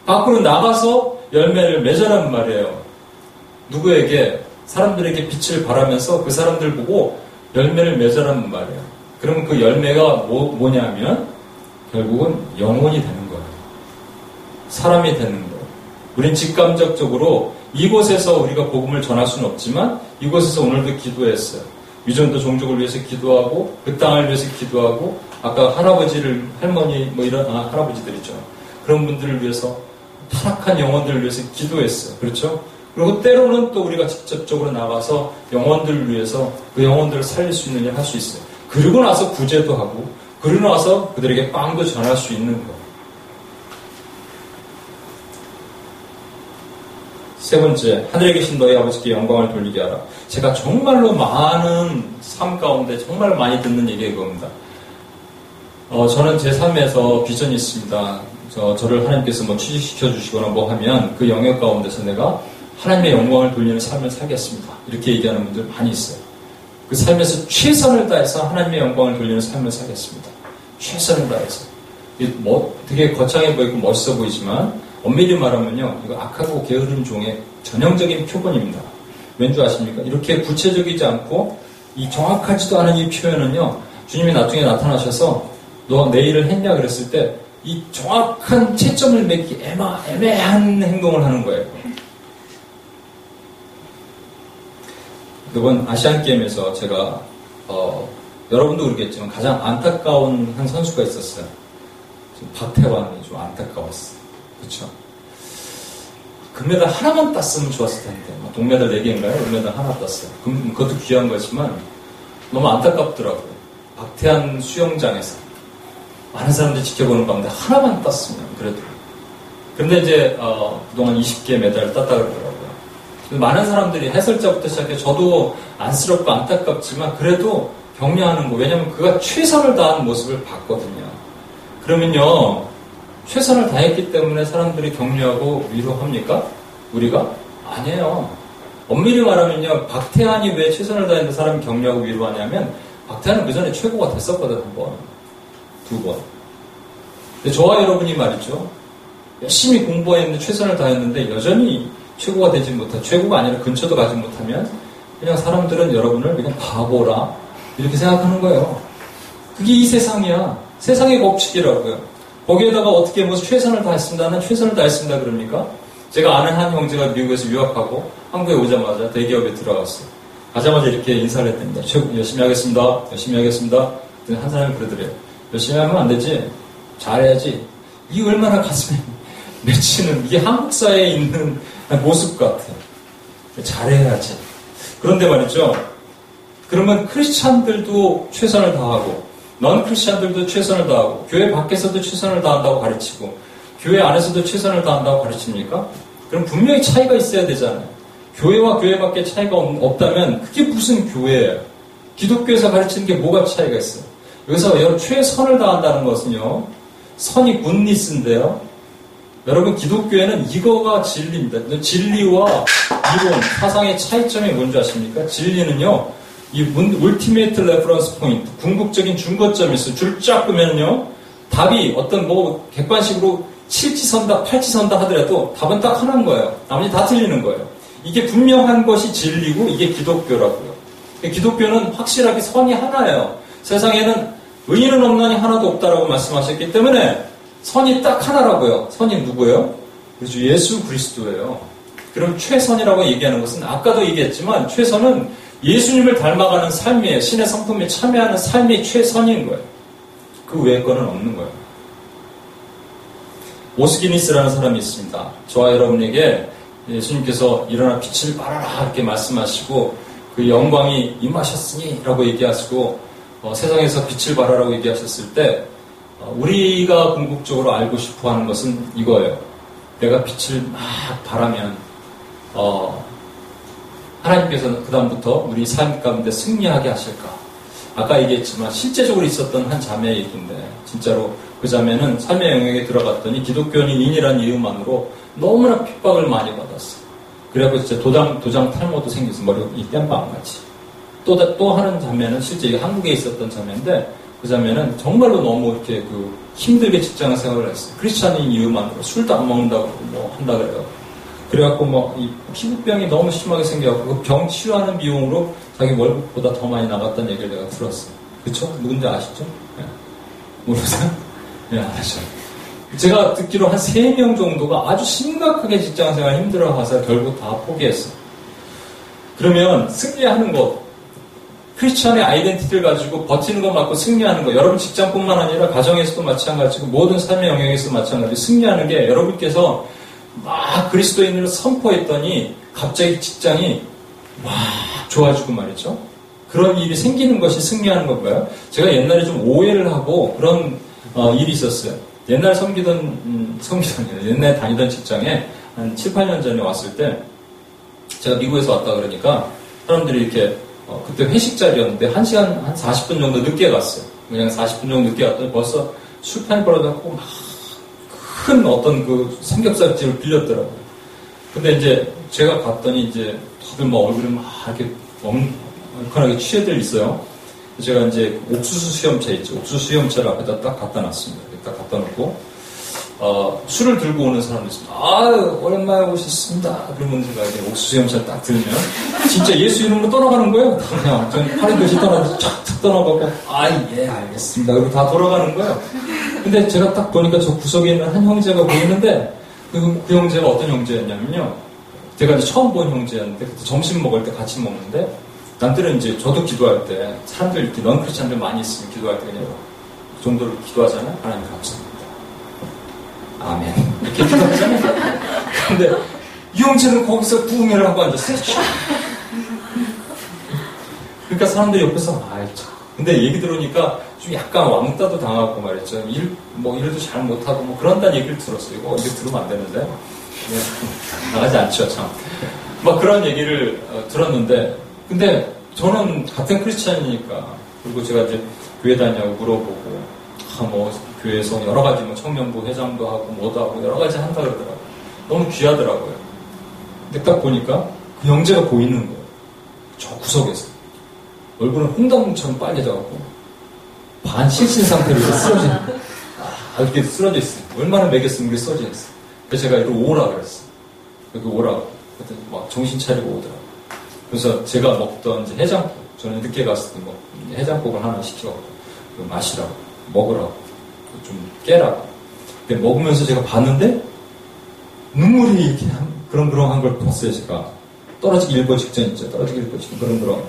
밖으로 나가서 열매를 맺어란 말이에요. 누구에게 사람들에게 빛을 발하면서 그 사람들 보고 열매를 맺으라는 말이에요. 그러면 그 열매가 뭐, 뭐냐면 결국은 영혼이 되는 거예요. 사람이 되는 거예요. 우린 직감적적으로 이곳에서 우리가 복음을 전할 수는 없지만 이곳에서 오늘도 기도했어요. 위전도 종족을 위해서 기도하고 그 땅을 위해서 기도하고 아까 할아버지를 할머니 뭐 이런 아 할아버지들이죠. 그런 분들을 위해서 타락한 영혼들을 위해서 기도했어요. 그렇죠? 그리고 때로는 또 우리가 직접적으로 나가서 영혼들을 위해서 그 영혼들을 살릴 수 있는 일을 할 수 있어요. 그리고 나서 구제도 하고, 그리고 나서 그들에게 빵도 전할 수 있는 거. 세 번째, 하늘에 계신 너희 아버지께 영광을 돌리게 하라. 제가 정말로 많은 삶 가운데 정말 많이 듣는 얘기가 그겁니다. 어, 저는 제 삶에서 비전이 있습니다. 저, 저를 하나님께서 뭐 취직시켜 주시거나 뭐 하면 그 영역 가운데서 내가 하나님의 영광을 돌리는 삶을 살겠습니다. 이렇게 얘기하는 분들 많이 있어요. 그 삶에서 최선을 다해서 하나님의 영광을 돌리는 삶을 살겠습니다. 최선을 다해서. 뭐 되게 거창해 보이고 멋있어 보이지만 엄밀히 말하면요. 이거 악하고 게으른 종의 전형적인 표본입니다. 왠지 아십니까? 이렇게 구체적이지 않고 이 정확하지도 않은 이 표현은요. 주님이 나중에 나타나셔서 너 내일을 했냐 그랬을 때 이 정확한 채점을 맺기 애마, 애매한 행동을 하는 거예요. 이번 아시안 게임에서 제가 어, 여러분도 그러겠지만 가장 안타까운 한 선수가 있었어요. 박태환이 좀 안타까웠어요. 그렇죠? 금메달 하나만 땄으면 좋았을 텐데 뭐 동메달 4개인가요? 은메달 하나 땄어요. 그것도 귀한 거지만 너무 안타깝더라고요. 박태환 수영장에서 많은 사람들이 지켜보는 가운데 하나만 땄으면 그래도 근데 이제 어, 그동안 20개 메달을 땄다 그러더라고요. 많은 사람들이 해설자부터 시작해 저도 안쓰럽고 안타깝지만 그래도 격려하는 거 왜냐하면 그가 최선을 다한 모습을 봤거든요. 그러면요 최선을 다했기 때문에 사람들이 격려하고 위로합니까? 우리가? 아니에요. 엄밀히 말하면요, 박태환이 왜 최선을 다했는데 사람이 격려하고 위로하냐면, 박태환은 그 전에 최고가 됐었거든, 한 번. 두 번. 근데 저와 여러분이 말이죠. 열심히 공부했는데 최선을 다했는데 여전히 최고가 되지 못한, 최고가 아니라 근처도 가지 못하면, 그냥 사람들은 여러분을 그냥 바보라, 이렇게 생각하는 거예요. 그게 이 세상이야. 세상의 법칙이라고요. 거기에다가 어떻게 뭐 최선을 다했습니다. 는 최선을 다했습니다. 그럽니까? 제가 아는 한 형제가 미국에서 유학하고 한국에 오자마자 대기업에 들어갔어요. 가자마자 이렇게 인사를 했답니다. 열심히 하겠습니다. 열심히 하겠습니다. 한 사람이 그러더래요. 열심히 하면 안 되지. 잘해야지. 이 얼마나 가슴에 맺히는 이게 한국 사회에 있는 모습 같아요. 잘해야지. 그런데 말이죠. 그러면 크리스찬들도 최선을 다하고 넌 크리스천들도 최선을 다하고 교회 밖에서도 최선을 다한다고 가르치고 교회 안에서도 최선을 다한다고 가르칩니까? 그럼 분명히 차이가 있어야 되잖아요. 교회와 교회밖에 차이가 없, 다면 그게 무슨 교회예요? 기독교에서 가르치는 게 뭐가 차이가 있어요? 여기서 여러분 최선을 다한다는 것은요. 선이 goodness인데요. 여러분 기독교에는 이거가 진리입니다. 진리와 이론, 사상의 차이점이 뭔지 아십니까? 진리는요. 이 ultimate reference point, 궁극적인 준거점이 있어. 줄 쫙 그으면요. 답이 어떤 뭐 객관식으로 칠지선다, 팔지선다 하더라도 답은 딱 하나인 거예요. 나머지 다 틀리는 거예요. 이게 분명한 것이 진리고 이게 기독교라고요. 기독교는 확실하게 선이 하나예요. 세상에는 의인은 없나니 하나도 없다라고 말씀하셨기 때문에 선이 딱 하나라고요. 선이 누구예요? 그렇죠. 예수 그리스도예요. 그럼 최선이라고 얘기하는 것은 아까도 얘기했지만 최선은 예수님을 닮아가는 삶이에요. 신의 성품에 참여하는 삶이 최선인 거예요. 그 외의 거는 없는 거예요. 오스기니스라는 사람이 있습니다. 저와 여러분에게 예수님께서 일어나 빛을 발하라 이렇게 말씀하시고 그 영광이 임하셨으니 라고 얘기하시고 어, 세상에서 빛을 발하라고 얘기하셨을 때 어, 우리가 궁극적으로 알고 싶어 하는 것은 이거예요. 내가 빛을 막 바라면 어, 하나님께서는 그다음부터 우리 삶 가운데 승리하게 하실까? 아까 얘기했지만 실제적으로 있었던 한 자매의 얘기인데 진짜로 그 자매는 삶의 영역에 들어갔더니 기독교인이라는 이유만으로 너무나 핍박을 많이 받았어. 그래갖고 진짜 도장 도장 탈모도 생겨서 머리 이 땜빵 같이. 또 또 하는 자매는 실제 한국에 있었던 자매인데 그 자매는 정말로 너무 이렇게 그 힘들게 직장 생활을 했어요. 크리스찬인 이유만으로 술도 안 먹는다고 뭐 한다 그래요. 그래갖고 뭐이 피부병이 너무 심하게 생겨갖고 그 병 치료하는 비용으로 자기 월급보다 더 많이 나갔다는 얘기를 내가 들었어. 그쵸? 누군지 아시죠? 네. 모르세요? 네, 아시죠. 제가 듣기로 한 3명 정도가 아주 심각하게 직장 생활 힘들어 가서 결국 다 포기했어. 그러면 승리하는 것, 크리스천의 아이덴티티를 가지고 버티는 것 맞고 승리하는 것, 여러분 직장뿐만 아니라 가정에서도 마찬가지고 모든 삶의 영역에서 마찬가지 승리하는 게 여러분께서 막 그리스도인을 선포했더니 갑자기 직장이 막 좋아지고 말이죠. 그런 일이 생기는 것이 승리하는 건가요? 제가 옛날에 좀 오해를 하고 그런 어, 일이 있었어요. 옛날 섬기던, 음, 섬기던, 옛날 다니던 직장에 한 7, 8년 전에 왔을 때 제가 미국에서 왔다 그러니까 사람들이 이렇게 어, 그때 회식 자리였는데 1시간 한 40분 정도 늦게 갔어요. 그냥 40분 정도 늦게 갔더니 벌써 술판이 벌어졌고 막 큰 어떤 그 삼겹살집을 빌렸더라고요. 근데 이제 제가 갔더니 이제 다들 막 얼굴이 막 이렇게 얼큰하게 취해들 있어요. 제가 이제 옥수수 수염차 있죠. 옥수수 수염차를 앞에다 딱 갖다 놨습니다. 딱 갖다 놓고, 어, 술을 들고 오는 사람도 있습니다. 아 오랜만에 오셨습니다. 그러면 제가 이제 옥수수 수염차를 딱 들면, 진짜 예수 이름으로 떠나가는 거예요. 그냥, 전 파리 도시 떠나서 쫙 떠나가고, 아, 예, 알겠습니다. 그리고 다 돌아가는 거예요. 근데 제가 딱 보니까 저 구석에 있는 한 형제가 보이는데, 그, 그 형제가 어떤 형제였냐면요. 제가 이제 처음 본 형제였는데, 그때 점심 먹을 때 같이 먹는데, 남들은 이제 저도 기도할 때 사람들 이렇게 넌 크리스찬들 많이 있으면 기도할 때 그냥 그 정도로 기도하잖아요. 하나님 감사합니다. 아멘. 이렇게 기도하잖아요. 근데 이 형제는 거기서 부흥회를 하고 앉았어요. 그러니까 사람들이 옆에서 아이 참. 근데 얘기 들으니까 좀 약간 왕따도 당하고 말했죠. 일, 뭐 일도 잘 못하고 뭐 그런다는 얘기를 들었어요. 이거 이제 들으면 안 되는데. 네. 나가지 않죠, 참. 막 그런 얘기를 어, 들었는데 근데 저는 같은 크리스찬이니까 그리고 제가 이제 교회 다냐고 물어보고 아, 뭐 교회에서 여러 가지 뭐 청년부 회장도 하고 뭐도 하고 여러 가지 한다 그러더라고요. 너무 귀하더라고요. 근데 딱 보니까 그 형제가 보이는 거예요. 저 구석에서. 얼굴은 홍당무처럼 빨개져갖고 반 실신 상태로 쓰러져 아, 이렇게 쓰러져 있어요. 얼마나 매겼으면 이렇게 쓰러져 있어요. 그래서 제가 이거 오라 그랬어. 여기 오라고. 그랬더니 막 정신 차리고 오더라고요. 그래서 제가 먹던 이제 해장국, 저는 늦게 갔을 때 뭐 해장국을 하나 시켜갖고 마시라고, 먹으라고, 좀 깨라고. 근데 먹으면서 제가 봤는데 눈물이 이렇게 한, 그런 그런 한걸 봤어요, 제가. 떨어지기 일보 직전 있죠. 떨어지기 일보 직전 그런 그런.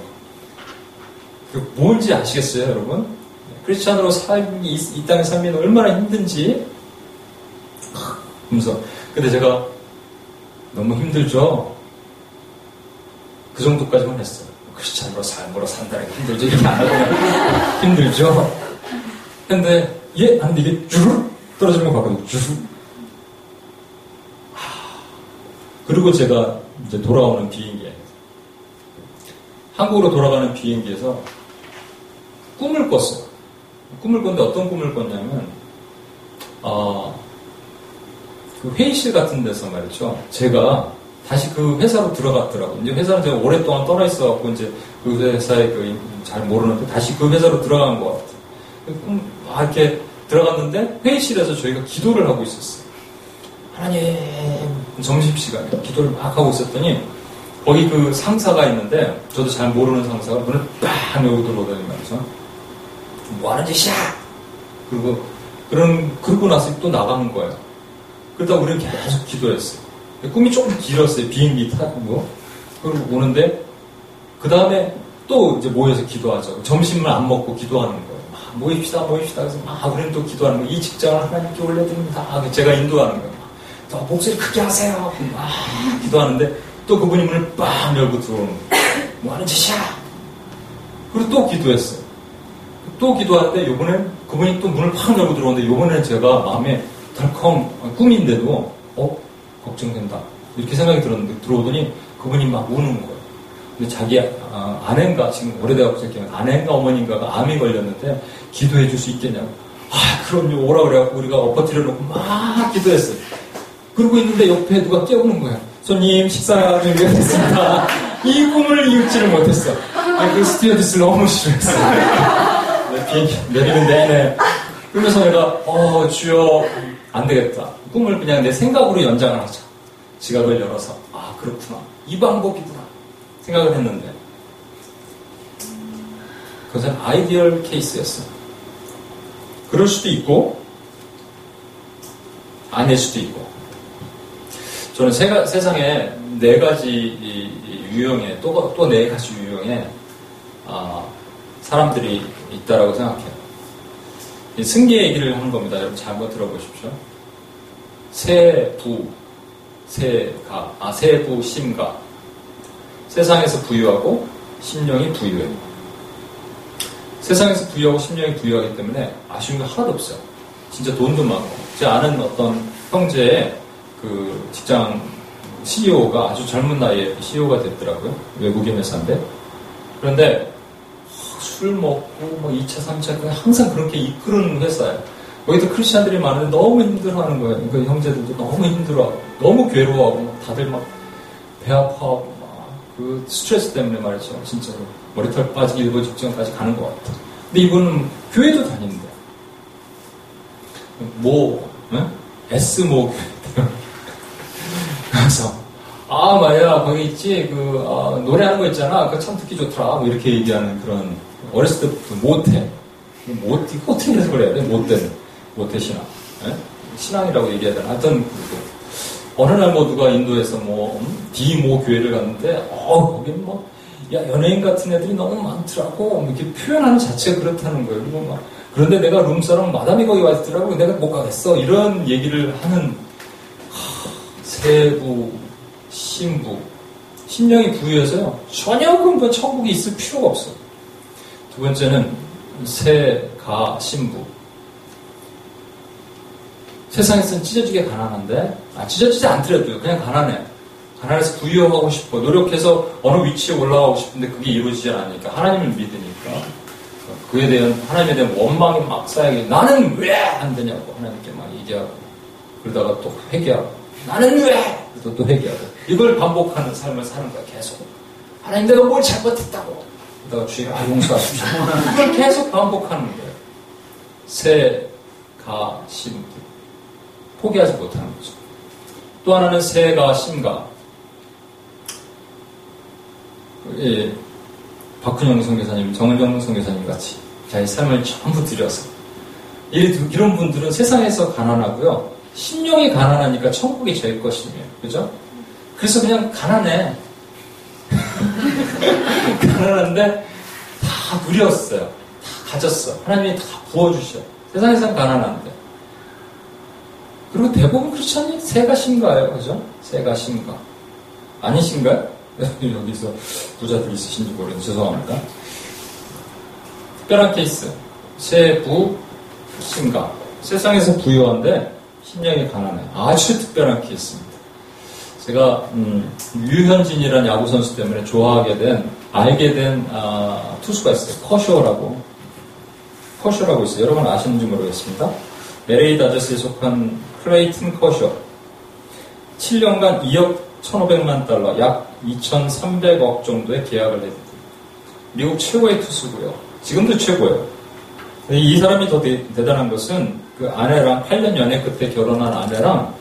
그 뭔지 아시겠어요, 여러분? 크리스찬으로 삶이, 이, 이 땅의 삶이 얼마나 힘든지. 그러면서, 근데 제가 너무 힘들죠? 그 정도까지만 했어요. 크리스찬으로 삶으로 산다는 게 힘들죠. 이렇게 안 하고 힘들죠. 근데 예, 하는데 이게 쭈르 떨어지는 거 봤거든요. 쭈르. 그리고 제가 이제 돌아오는 비행기에 한국으로 돌아가는 비행기에서 꿈을 꿨어요. 꿈을 꿨는데 어떤 꿈을 꿨냐면 어, 그 회의실 같은 데서 말이죠. 제가 다시 그 회사로 들어갔더라고요. 이제 회사는 제가 오랫동안 떠나 있어갖고 이제 그 회사에 그 잘 모르는데 다시 그 회사로 들어간 것 같아요. 막 이렇게 들어갔는데 회의실에서 저희가 기도를 하고 있었어요. 하나님 점심시간에 기도를 막 하고 있었더니 거기 그 상사가 있는데 저도 잘 모르는 상사가 문을 빡 열고 들어오더니 말이죠. 뭐 하는 짓이야? 그리고 그런 그러고 나서 또 나가는 거예요. 그러다 우리는 계속 기도했어요. 꿈이 조금 길었어요. 비행기 타고. 그리고 오는데, 그 다음에 또 이제 모여서 기도하자고. 점심을 안 먹고 기도하는 거예요. 막 모입시다, 모입시다. 그래서 막 우리는 또 기도하는 거예요. 이 직장을 하나님께 올려드립니다. 제가 인도하는 거예요. 더 목소리 크게 하세요. 막 기도하는데, 또 그분이 문을 빵 열고 들어오는 거예요. 뭐 하는 짓이야? 그리고 또 기도했어요. 또 기도하는데, 요번엔 그분이 또 문을 팍 열고 들어오는데, 요번에는 제가 마음에 덜컹 꿈인데도, 어? 걱정된다. 이렇게 생각이 들었는데 들어오더니 그분이 막 우는 거예요. 근데 자기 아, 아내인가 지금 오래돼갖고 생각해 아내인가 어머니인가가 암이 걸렸는데 기도해 줄 수 있겠냐고. 아 그럼요 오라 그래갖고 우리가 엎어뜨려 놓고 막 기도했어요. 그러고 있는데 옆에 누가 깨우는 거야. 손님 식사 준비가 됐습니다. 이 꿈을 이웃지를 못했어. 그 스튜어디스 너무 싫어했어. 비행기 내리는 내내. 그러면서 내가 어 주여 안 되겠다. 꿈을 그냥 내 생각으로 연장을 하자. 지갑을 열어서 아 그렇구나 이 방법이구나 생각을 했는데 그것은 아이디얼 케이스였어요. 그럴 수도 있고 아닐 수도 있고 저는 세, 세상에 네 가지 유형의 또또네 가지 유형의 아, 사람들이 있다라고 생각해요. 승계 얘기를 하는 겁니다. 여러분 잘 한번 들어보십시오. 세부, 세가, 아, 세부, 심가. 세상에서 부유하고 심령이 부유해. 세상에서 부유하고 심령이 부유하기 때문에 아쉬운 게 하나도 없어요. 진짜 돈도 많고. 제 아는 어떤 형제의 그 직장 CEO가 아주 젊은 나이에 CEO가 됐더라고요. 외국인 회사인데. 그런데 술 먹고 뭐 2차, 3차 항상 그렇게 이끄는 회사예요. 거기도 크리스찬들이 많은데 너무 힘들어하는 거예요. 그 형제들도 너무 힘들어하고 너무 괴로워하고 다들 막 배 아파하고 막 그 스트레스 때문에 말이죠. 진짜로. 머리털 빠지기 일보 직전까지 가는 것 같아. 근데 이분은 교회도 다닌대. 뭐, 응? S 모 교회. 그래서, 아, 말이야, 거기 있지, 그, 아, 노래하는 거 있잖아. 그거 참 듣기 좋더라. 뭐 이렇게 얘기하는 그런, 어렸을 때부터 못해. 못, 이거 어떻게 해석을 해야 돼? 못된, 못해 신앙. 예? 신앙이라고 얘기해야 되나? 하여튼, 어느 날 뭐 누가 인도에서 뭐, 음? 디모 교회를 갔는데, 어, 거긴 뭐, 야, 연예인 같은 애들이 너무 많더라고. 뭐 이렇게 표현하는 자체가 그렇다는 거예요. 그리고 막, 그런데 내가 룸사롱 마담이 거기 와 있더라고. 내가 못 가겠어. 이런 얘기를 하는, 하, 세부, 신부, 신령이 부유해서요. 전혀 그 천국이 있을 필요가 없어. 두 번째는 세가 신부. 세상에서는 찢어지게 가난한데, 아, 찢어지지 않더라도 그냥 가난해. 가난해서 부유하고 싶어. 노력해서 어느 위치에 올라가고 싶은데 그게 이루어지지 않으니까. 하나님을 믿으니까. 그에 대한, 하나님에 대한 원망이 막 쌓이게. 나는 왜 안 되냐고. 하나님께 막 얘기하고. 그러다가 또 회개하고. 나는 왜! 또, 또 회개하고. 이걸 반복하는 삶을 사는 거야, 계속. 하나님 내가 뭘 잘못했다고. 그러다가 주여, 아, 용서하십시오. 이걸 계속 반복하는 거예요. 새, 가, 신. 포기하지 못하는 거죠. 또 하나는 새가, 신가. 예, 박근영 선교사님, 정은정 선교사님 같이 자기 삶을 전부 들여서 이런 분들은 세상에서 가난하고요. 심령이 가난하니까 천국이 제일 것이며, 그죠? 그래서 그냥 가난해. 가난한데 다 누렸어요. 다 가졌어. 하나님이 다 부어주셔. 세상에선 가난한데. 그리고 대부분 그렇지 않니? 새가 신가요? 그죠? 새가 신가. 아니신가요? 여기서 부자들 있으신지 모르겠는데 죄송합니다. 특별한 케이스. 세부 신가. 세상에서 부유한데 심령이 가난해. 아주 특별한 케이스입니다. 제가 음, 류현진이라는 야구 선수 때문에 좋아하게 된 알게 된 아, 투수가 있어요. 커쇼라고. 커쇼라고 있어요. 여러분 아시는지 모르겠습니다. LA 다저스에 속한 클레이튼 커쇼. 7년간 2억 1,500만 달러, 약 2,300억 정도의 계약을 했습니다. 미국 최고의 투수고요. 지금도 최고예요. 이 사람이 더 대, 단한 것은 그 아내랑 8년 연애 끝에 결혼한 아내랑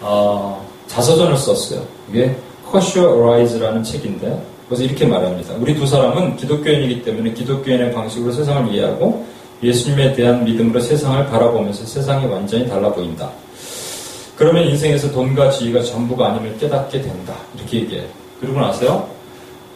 어, 자서전을 썼어요. 이게 어라이즈라는 책인데 그래서 이렇게 말합니다. 우리 두 사람은 기독교인이기 때문에 기독교인의 방식으로 세상을 이해하고 예수님에 대한 믿음으로 세상을 바라보면서 세상이 완전히 달라 보인다. 그러면 인생에서 돈과 지위가 전부가 아님을 깨닫게 된다. 이렇게 얘기해요. 그리고 나서요,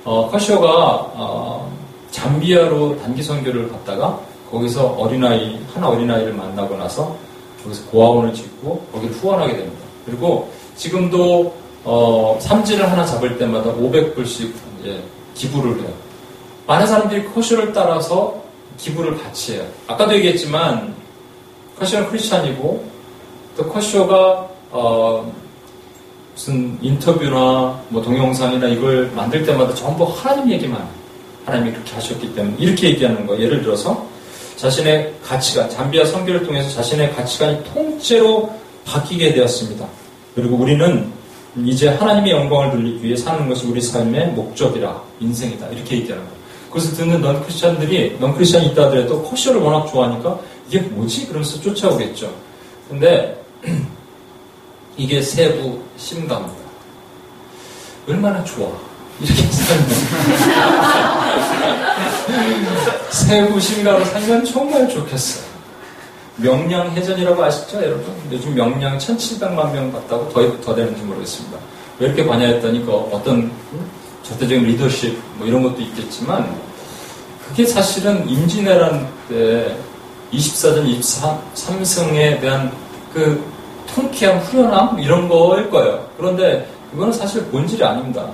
어, 커쇼가 어, 잠비아로 단기 선교를 갔다가 거기서 어린아이, 한 어린아이를 만나고 나서 거기서 고아원을 짓고 거기를 후원하게 됩니다. 그리고 지금도 어, 삼지를 하나 잡을 때마다 500불씩 이제 기부를 해요. 많은 사람들이 커쇼를 따라서 기부를 같이 해요. 아까도 얘기했지만 커쇼는 크리스찬이고 또 커쇼가 어, 무슨 인터뷰나 뭐 동영상이나 이걸 만들 때마다 전부 하나님 얘기만 하나님이 그렇게 하셨기 때문에 이렇게 얘기하는 거예요. 예를 들어서 자신의 가치관, 잠비아 선교를 통해서 자신의 가치관이 통째로 바뀌게 되었습니다. 그리고 우리는 이제 하나님의 영광을 돌리기 위해 사는 것이 우리 삶의 목적이라 인생이다 이렇게 얘기하는 거예요. 그래서 듣는 넌 크리스찬들이 넌 크리스찬이 있다 하더라도 커쇼를 워낙 좋아하니까 이게 뭐지? 그러면서 쫓아오겠죠. 근데 이게 세부 심가입니다. 얼마나 좋아. 이렇게 살면. 세부 심가로 살면 정말 좋겠어요. 명량 해전이라고 아시죠, 여러분? 요즘 명량 1700만 명 봤다고 더, 더 되는지 모르겠습니다. 왜 이렇게 반야했더니 그 어떤 절대적인 리더십 뭐 이런 것도 있겠지만 그게 사실은 임진왜란 때 24전 23승에 대한 그 통쾌함, 후련함 이런 거일 거예요. 그런데 그거는 사실 본질이 아닙니다.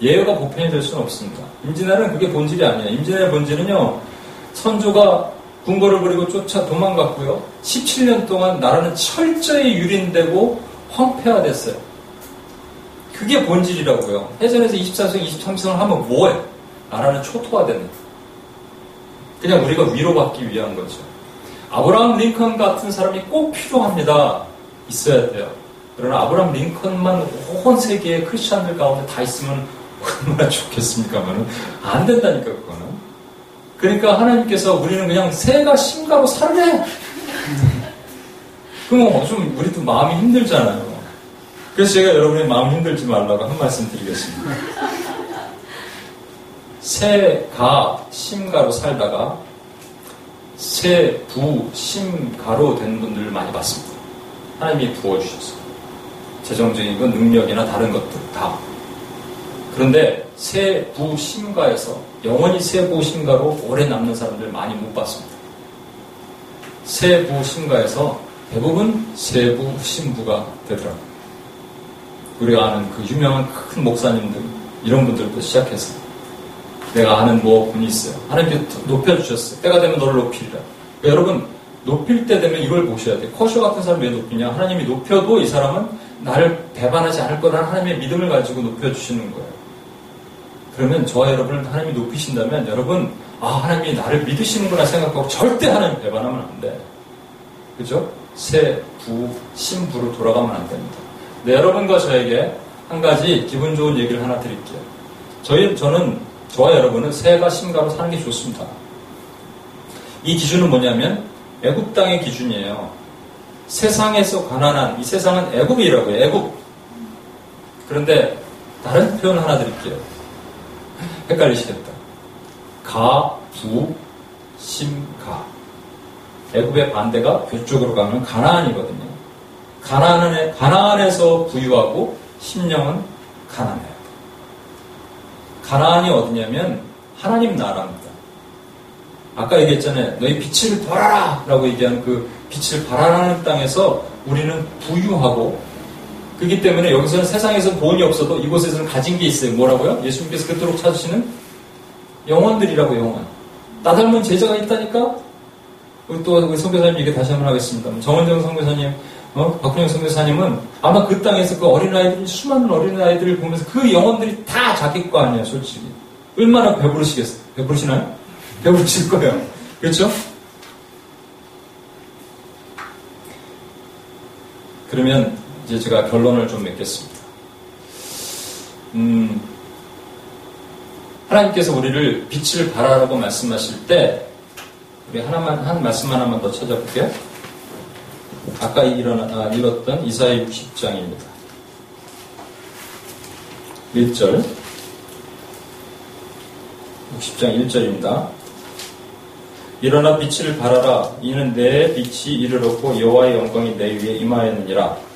예외가 보편이 될 수는 없습니다. 임진왜는 그게 본질이 아니에요. 임진왜의 본질은요. 선조가 궁궐을 버리고 쫓아 도망갔고요. 17년 동안 나라는 철저히 유린되고 황폐화됐어요. 그게 본질이라고요. 해전에서 24성, 23성을 하면 뭐해? 나라는 초토화되는. 그냥 우리가 위로받기 위한 거죠. 아브라함 링컨 같은 사람이 꼭 필요합니다. 있어야 돼요. 그러나 아브라함 링컨만 온 세계의 크리스천들 가운데 다 있으면 얼마나 좋겠습니까만은 안 된다니까 그거는. 그러니까 하나님께서 우리는 그냥 새가 심가로 살래. 그럼 좀 우리도 마음이 힘들잖아요. 그래서 제가 여러분의 마음 힘들지 말라고 한 말씀 드리겠습니다. 새가 심가로 살다가 새부 심가로 된 분들을 많이 봤습니다. 하나님이 부어주셔서 재정적인 건 능력이나 다른 것들 다. 그런데 새부 심가에서 영원히 새부 심가로 오래 남는 사람들 많이 못 봤습니다. 새부 심가에서 대부분 세부 신부가 되더라고요. 우리가 아는 그 유명한 큰 목사님들 이런 분들부터 시작해서 내가 아는 뭐 분이 있어요. 하나님께 높여주셨어요. 때가 되면 너를 높이리라. 그러니까 여러분 높일 때 되면 이걸 보셔야 돼요. 커쇼 같은 사람 왜 높이냐? 하나님이 높여도 이 사람은 나를 배반하지 않을 거라는 하나님의 믿음을 가지고 높여주시는 거예요. 그러면 저와 여러분을 하나님이 높이신다면 여러분 아 하나님이 나를 믿으시는구나 생각하고 절대 하나님 배반하면 안 돼. 그죠? 새, 부, 신부로 돌아가면 안 됩니다. 네, 여러분과 저에게 한 가지 기분 좋은 얘기를 하나 드릴게요. 저희, 저는, 저와 여러분은 새가 신가로 사는 게 좋습니다. 이 기준은 뭐냐면, 애굽 땅의 기준이에요. 세상에서 가난한, 이 세상은 애굽이라고요, 애굽. 그런데, 다른 표현 하나 드릴게요. 헷갈리시겠다. 가, 부, 심, 가. 애굽의 반대가 그쪽으로 가면 가나안이거든요. 가나안에 가나안에서 부유하고 심령은 가난해요. 가나안이 어디냐면 하나님 나라입니다. 아까 얘기했잖아요. 너희 빛을 발하라! 라고 얘기한 그 빛을 발하라는 땅에서 우리는 부유하고 그렇기 때문에 여기서는 세상에서 돈이 없어도 이곳에서는 가진 게 있어요. 뭐라고요? 예수님께서 그토록 찾으시는 영혼들이라고 영혼. 나 닮은 제자가 있다니까? 우리 또 우리 선교사님 얘기 다시 한번 하겠습니다. 정원정 선교사님, 어? 박훈영 선교사님은 아마 그 땅에서 그 어린아이들, 수많은 어린아이들을 보면서 그 영혼들이 다 자기 거 아니야, 솔직히. 얼마나 배부르시겠어요? 배부르시나요? 배부르실 거예요. 그렇죠? 그러면 이제 제가 결론을 좀 맺겠습니다. 음, 하나님께서 우리를 빛을 발하라고 말씀하실 때 우리 하나만, 한 말씀 하나만 더 찾아볼게요. 아까 일어나, 아, 읽었던 이사야 60장입니다. 1절. 60장 1절입니다. 일어나 빛을 발하라. 이는 내 빛이 이르렀고 여호와의 영광이 내 위에 임하였느니라.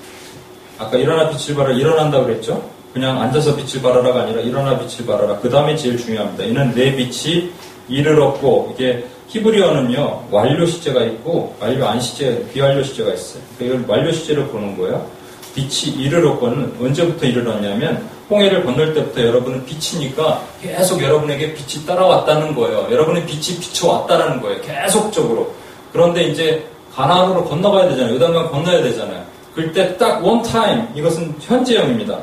아까 일어나 빛을 발하라. 일어난다 그랬죠? 그냥 앉아서 빛을 발하라가 아니라 일어나 빛을 발하라. 그 다음에 제일 중요합니다. 이는 내 빛이 이르렀고 이게 히브리어는요, 완료 시제가 있고, 완료 안 시제, 비완료 시제가 있어요. 그러니까 이걸 완료 시제를 보는 거예요. 빛이 이르렀고는 언제부터 이르렀냐면, 홍해를 건널 때부터 여러분은 빛이니까 계속 여러분에게 빛이 따라왔다는 거예요. 여러분의 빛이 비춰왔다는 거예요. 계속적으로. 그런데 이제 가나안으로 건너가야 되잖아요. 요단강 건너야 되잖아요. 그때 딱 원타임, 이것은 현재형입니다.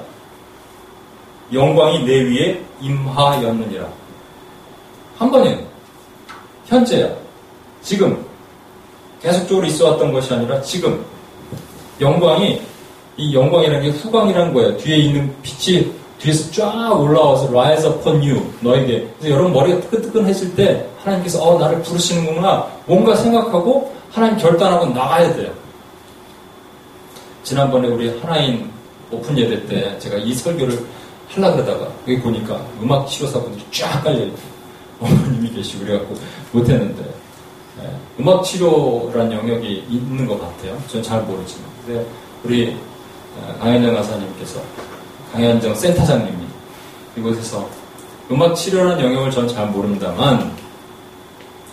영광이 내 위에 임하였느니라. 한 번이에요. 현재야. 지금. 계속적으로 있어 왔던 것이 아니라 지금. 영광이, 이 영광이라는 게 후광이라는 거예요. 뒤에 있는 빛이 뒤에서 쫙 올라와서 rise upon you, 너에게. 그래서 여러분 머리가 뜨끈뜨끈했을 때 하나님께서 어, 나를 부르시는구나. 뭔가 생각하고 하나님 결단하고 나가야 돼요. 지난번에 우리 하나인 오픈 예배 때 제가 이 설교를 하려 그러다가 여기 보니까 음악 치료사분들이 쫙 깔려있고 어머님이 계시고 그래갖고 못했는데 네. 음악 치료란 영역이 있는 것 같아요. 저는 잘 모르지만. 근데 우리 어, 강현정 가사님께서 강현정 센터장님이 이곳에서 음악 치료라는 영역을 저는 잘 모릅니다만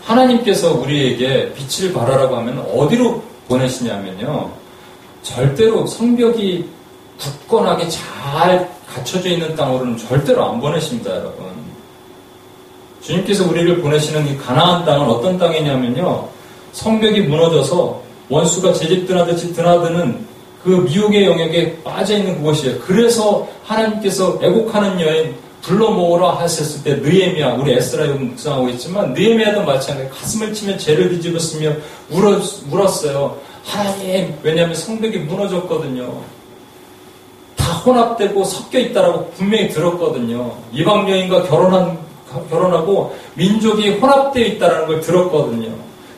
하나님께서 우리에게 빛을 발하라고 하면 어디로 보내시냐면요. 절대로 성벽이 굳건하게 잘 갖춰져 있는 땅으로는 절대로 안 보내십니다, 여러분. 주님께서 우리를 보내시는 이 가나안 땅은 어떤 땅이냐면요. 성벽이 무너져서 원수가 제 집 드나듯이 드나드는 그 미혹의 영역에 빠져 있는 그것이에요. 그래서 하나님께서 애곡하는 여인 불러 모으라 하셨을 때 느에미아 우리 에스라 묵상하고 있지만 느에미아도 마찬가지 가슴을 치며 죄를 뒤집었으며 울었, 울었어요. 하나님 왜냐하면 성벽이 무너졌거든요. 다다 혼합되고 섞여 있다라고 분명히 들었거든요. 이방 여인과 결혼한 결혼하고 민족이 혼합되어 있다는 걸 들었거든요.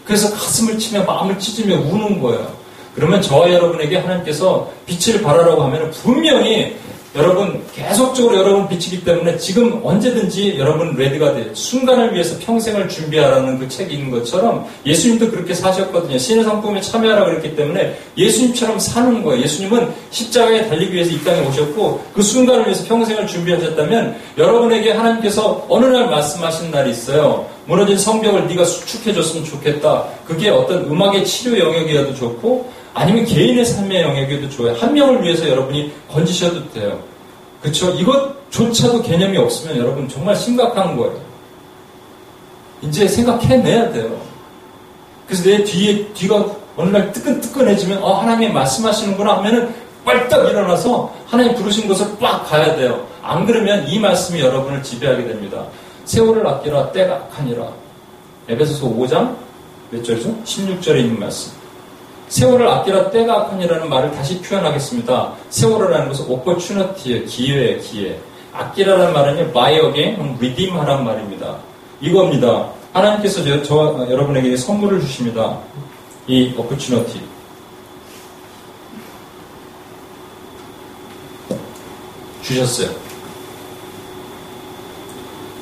그래서 가슴을 치며 마음을 찢으며 우는 거예요. 그러면 저와 여러분에게 하나님께서 빛을 발하라고 하면 분명히 여러분 계속적으로 여러분 빛이기 때문에 지금 언제든지 여러분 레드가 돼 순간을 위해서 평생을 준비하라는 그 책이 있는 것처럼 예수님도 그렇게 사셨거든요. 신의 성품에 참여하라 그랬기 때문에 예수님처럼 사는 거예요. 예수님은 십자가에 달리기 위해서 이 땅에 오셨고 그 순간을 위해서 평생을 준비하셨다면 여러분에게 하나님께서 어느 날 말씀하신 날이 있어요. 무너진 성벽을 네가 수축해 줬으면 좋겠다. 그게 어떤 음악의 치료 영역이어도 좋고 아니면 개인의 삶의 영역에도 좋아요. 한 명을 위해서 여러분이 건지셔도 돼요. 그렇죠? 이것조차도 개념이 없으면 여러분 정말 심각한 거예요. 이제 생각해내야 돼요. 그래서 내 뒤에 뒤가 어느 날 뜨끈뜨끈해지면 어 하나님이 말씀하시는구나 하면은 빨딱 일어나서 하나님 부르신 곳을 빡 가야 돼요. 안 그러면 이 말씀이 여러분을 지배하게 됩니다. 세월을 아끼라 때가 악하니라. 에베소서 5장 몇 절이죠? 16절에 있는 말씀. 세월을 아끼라 때가 악하니라는 말을 다시 표현하겠습니다. 세월이라는 것은 opportunity의 기회의 기회. 아끼라는 again, redeem 하라는 말입니다. 이겁니다. 하나님께서 저, 저 여러분에게 선물을 주십니다. 이 opportunity. 주셨어요.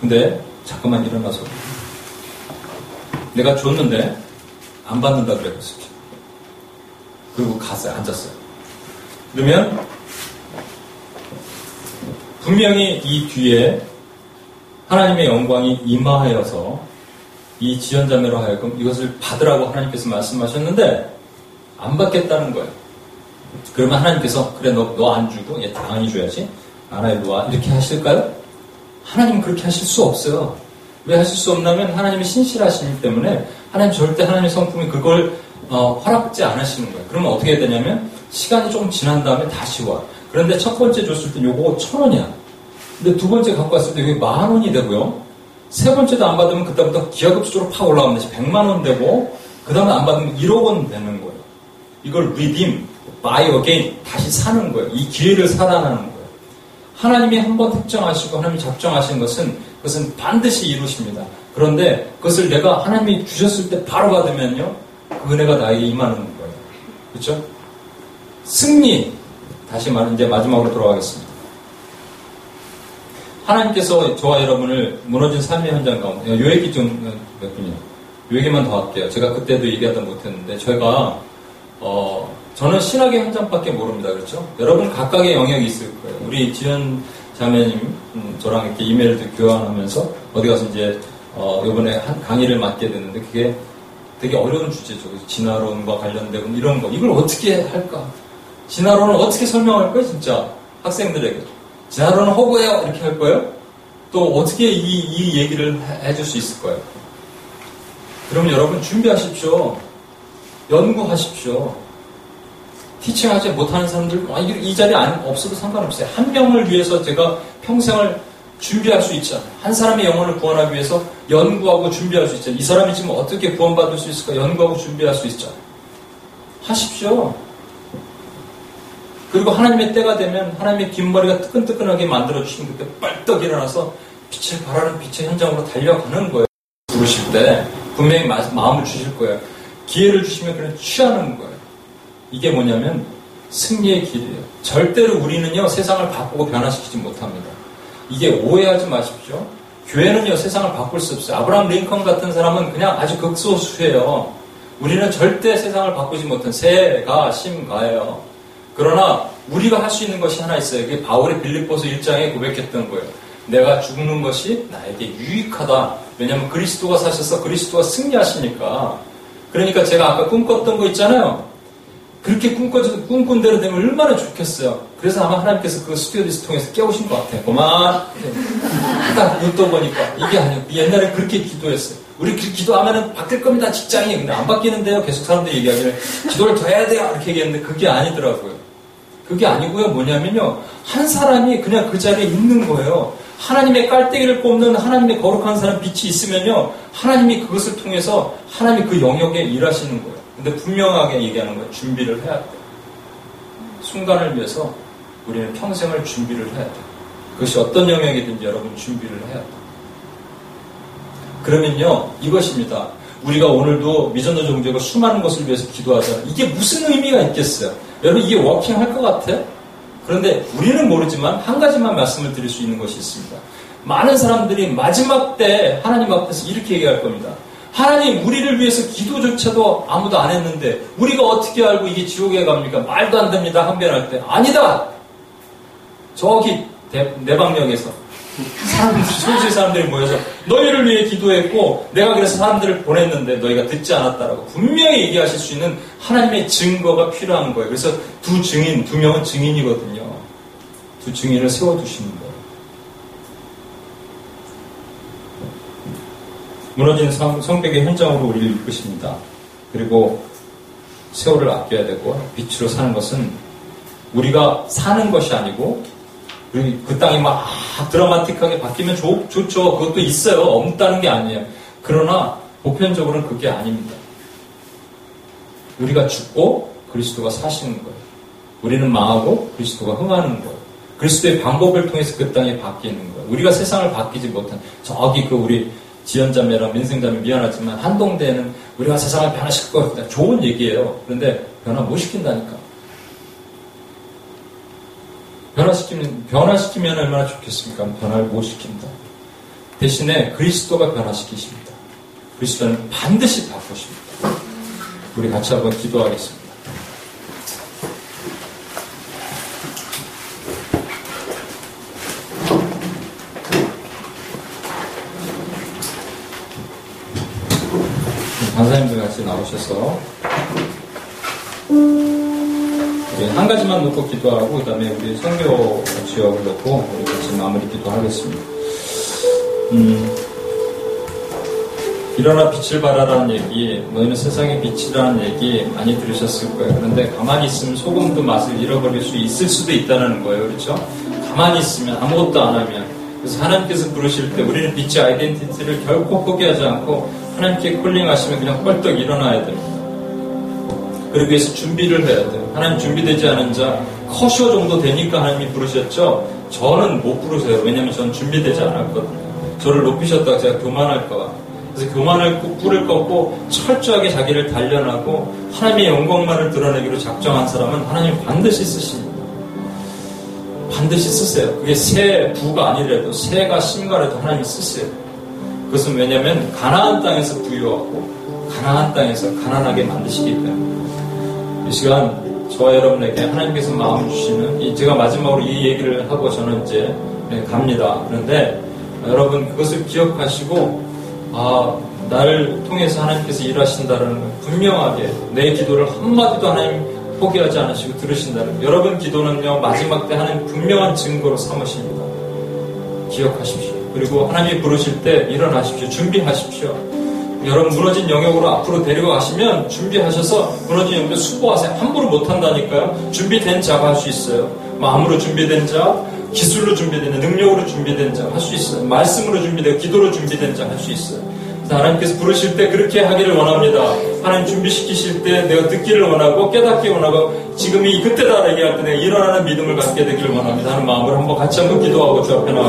근데 잠깐만 일어나서 내가 줬는데 안 받는다 그랬어요. 그리고 갔어요. 앉았어요. 그러면 분명히 이 뒤에 하나님의 영광이 임하여서 이 지연자매로 하여금 이것을 받으라고 하나님께서 말씀하셨는데 안 받겠다는 거예요. 그러면 하나님께서 그래 너 너 안 주고 얘 당연히 줘야지 아나 일로 와 이렇게 하실까요? 하나님은 그렇게 하실 수 없어요. 왜 하실 수 없냐면 하나님이 신실하시기 때문에 하나님 절대 하나님의 성품이 그걸 어, 허락지 않으시는 거예요. 그러면 어떻게 해야 되냐면 시간이 조금 지난 다음에 다시 와. 그런데 첫 번째 줬을 때 요거 천 원이야. 근데 두 번째 갖고 왔을 때 이게 만 원이 되고요. 세 번째도 안 받으면 그때부터 기하급수적으로 팍 올라가면 다시 100만 원 되고 그 다음에 안 받으면 1억 원 되는 거예요. 이걸 redeem, buy again 다시 사는 거예요. 이 기회를 살아나는 거예요. 하나님이 한 번 특정하시고 하나님이 작정하신 것은 그것은 반드시 이루십니다. 그런데 그것을 내가 하나님이 주셨을 때 바로 받으면요. 그 은혜가 나에게 임하는 거예요. 그렇죠? 승리. 다시 말은 이제 마지막으로 돌아가겠습니다. 하나님께서 저와 여러분을 무너진 삶의 현장 가운데 요 얘기 좀몇 분이요. 요 얘기만 더 할게요. 제가 그때도 얘기하다 못했는데 저희가 어 저는 신학의 현장밖에 모릅니다. 그렇죠? 여러분 각각의 영역이 있을 거예요. 우리 지연 자매님 음, 저랑 이렇게 이메일도 교환하면서 어디 가서 이제 어, 이번에 한 강의를 맡게 됐는데 그게 되게 어려운 주제죠. 진화론과 관련되고 이런 거. 이걸 어떻게 할까? 진화론을 어떻게 설명할 거예요, 진짜? 학생들에게. 진화론은 허구예요. 이렇게 할 거예요? 또 어떻게 이, 이 얘기를 해줄 수 있을 거예요? 그러면 여러분 준비하십시오. 연구하십시오. 티칭하지 못하는 사람들, 아, 이, 이 자리에 안, 없어도 상관없어요. 한 명을 위해서 제가 평생을 준비할 수 있잖아요. 한 사람의 영혼을 구원하기 위해서 연구하고 준비할 수 있잖아요. 이 사람이 지금 어떻게 구원받을 수 있을까 연구하고 준비할 수 있잖아요. 하십시오. 그리고 하나님의 때가 되면 하나님의 긴 머리가 뜨끈뜨끈하게 만들어주시면 그때 빨떡 일어나서 빛을 발하는 빛의 현장으로 달려가는 거예요. 부르실 때 분명히 마음을 주실 거예요. 기회를 주시면 그냥 취하는 거예요. 이게 뭐냐면 승리의 길이에요. 절대로 우리는요 세상을 바꾸고 변화시키지 못합니다. 이게 오해하지 마십시오. 교회는요, 세상을 바꿀 수 없어요. 아브라함 링컨 같은 사람은 그냥 아주 극소수예요. 우리는 절대 세상을 바꾸지 못한 새가 심가예요. 그러나 우리가 할 수 있는 것이 하나 있어요. 그게 바울의 빌립보서 1장에 고백했던 거예요. 내가 죽는 것이 나에게 유익하다. 왜냐하면 그리스도가 사셔서 그리스도가 승리하시니까. 그러니까 제가 아까 꿈꿨던 거 있잖아요. 그렇게 꿈꿔서 꿈꾼 대로 되면 얼마나 좋겠어요. 그래서 아마 하나님께서 그 스튜디오스 통해서 깨우신 것 같아요. 그만. 딱눈 떠 보니까 이게 아니고 옛날에 그렇게 기도했어요. 우리 기도하면은 바뀔 겁니다. 직장이. 근데 안 바뀌는데요. 계속 사람들이 얘기하기를 기도를 더 해야 돼요. 이렇게 얘기했는데 그게 아니더라고요. 그게 아니고요. 뭐냐면요. 한 사람이 그냥 그 자리에 있는 거예요. 하나님의 깔때기를 뽑는 하나님의 거룩한 사람 빛이 있으면요. 하나님이 그것을 통해서 하나님이 그 영역에 일하시는 거예요. 근데 분명하게 얘기하는 거예요. 준비를 해야 돼. 순간을 위해서 우리는 평생을 준비를 해야 돼. 그것이 어떤 영역이든지 여러분 준비를 해야 돼. 그러면요, 이것입니다. 우리가 오늘도 미전도 종교가 수많은 것을 위해서 기도하잖아요. 이게 무슨 의미가 있겠어요? 여러분, 이게 워킹 할 것 같아? 그런데 우리는 모르지만 한 가지만 말씀을 드릴 수 있는 것이 있습니다. 많은 사람들이 마지막 때 하나님 앞에서 이렇게 얘기할 겁니다. 하나님, 우리를 위해서 기도조차도 아무도 안 했는데, 우리가 어떻게 알고 이게 지옥에 갑니까? 말도 안 됩니다. 항변할 때. 아니다! 저기, 대, 내방역에서. 사람들, 소수의 사람들이 모여서 너희를 위해 기도했고 내가 그래서 사람들을 보냈는데 너희가 듣지 않았다라고 분명히 얘기하실 수 있는 하나님의 증거가 필요한 거예요. 그래서 두 증인, 두 명은 증인이거든요. 두 증인을 세워두시는 거예요. 무너진 성, 성벽의 현장으로 우리를 이끄십니다. 그리고 세월을 아껴야 되고 빛으로 사는 것은 우리가 사는 것이 아니고 그 땅이 막 드라마틱하게 바뀌면 좋, 좋죠. 그것도 있어요. 없다는 게 아니에요. 그러나 보편적으로는 그게 아닙니다. 우리가 죽고 그리스도가 사시는 거예요. 우리는 망하고 그리스도가 흥하는 거예요. 그리스도의 방법을 통해서 그 땅이 바뀌는 거예요. 우리가 세상을 바뀌지 못한 저기 그 우리 지연자매랑 민생자매 미안하지만 한동대에는 우리가 세상을 변화시킬 것 같다. 좋은 얘기예요. 그런데 변화 못 시킨다니까. 변화시키면, 변화시키면 얼마나 좋겠습니까? 변화를 못 시킨다. 대신에 그리스도가 변화시키십니다. 그리스도는 반드시 바꾸십니다. 우리 같이 한번 기도하겠습니다. 강사님들 같이 나오셔서 한 가지만 놓고 기도하고 그다음에 우리 선교 지역을 놓고 우리 같이 마무리 기도하겠습니다. 음, 일어나 빛을 발하라는 얘기, 너희는 세상의 빛이라는 얘기 많이 들으셨을 거예요. 그런데 가만히 있으면 소금도 맛을 잃어버릴 수 있을 수도 있다는 거예요. 그렇죠? 가만히 있으면 아무것도 안 하면 그래서 하나님께서 부르실 때 우리는 빛의 아이덴티티를 결코 포기하지 않고 하나님께 콜링하시면 그냥 뻘떡 일어나야 됩니다. 그러기 위해서 준비를 해야 돼요. 하나님 준비되지 않은 자 커쇼 정도 되니까 하나님이 부르셨죠. 저는 못 부르세요. 왜냐하면 저는 준비되지 않았거든요. 저를 높이셨다가 제가 교만할까 그래서 교만을 뿔을 꺾고 철저하게 자기를 단련하고 하나님의 영광만을 드러내기로 작정한 사람은 하나님 반드시 쓰십니다. 반드시 쓰세요. 그게 새 부가 아니더라도 새가 신가라도 하나님이 쓰세요. 그것은 왜냐하면 가나안 땅에서 부유하고 가나안 땅에서 가난하게 만드시기 때문에 이 시간 저와 여러분에게 하나님께서 마음 주시는 제가 마지막으로 이 얘기를 하고 저는 이제 네, 갑니다. 그런데 여러분 그것을 기억하시고 아 나를 통해서 하나님께서 일하신다는 걸 분명하게 내 기도를 한마디도 하나님 포기하지 않으시고 들으신다는 여러분 기도는요 마지막 때 하나님 분명한 증거로 삼으십니다. 기억하십시오. 그리고 하나님이 부르실 때 일어나십시오. 준비하십시오. 여러분 무너진 영역으로 앞으로 데리고 가시면 준비하셔서 무너진 영역 수고하세요. 함부로 못한다니까요. 준비된 자가 할 수 있어요. 마음으로 준비된 자, 기술로 준비된 자, 능력으로 준비된 자 할 수 있어요. 말씀으로 준비되고 기도로 준비된 자 할 수 있어요. 하나님께서 부르실 때 그렇게 하기를 원합니다. 하나님 준비시키실 때 내가 듣기를 원하고 깨닫기 원하고 지금이 그때다 얘기할 때 내가 일어나는 믿음을 갖게 되기를 원합니다 하는 마음으로 한번 같이 한번 기도하고 주 앞에 나가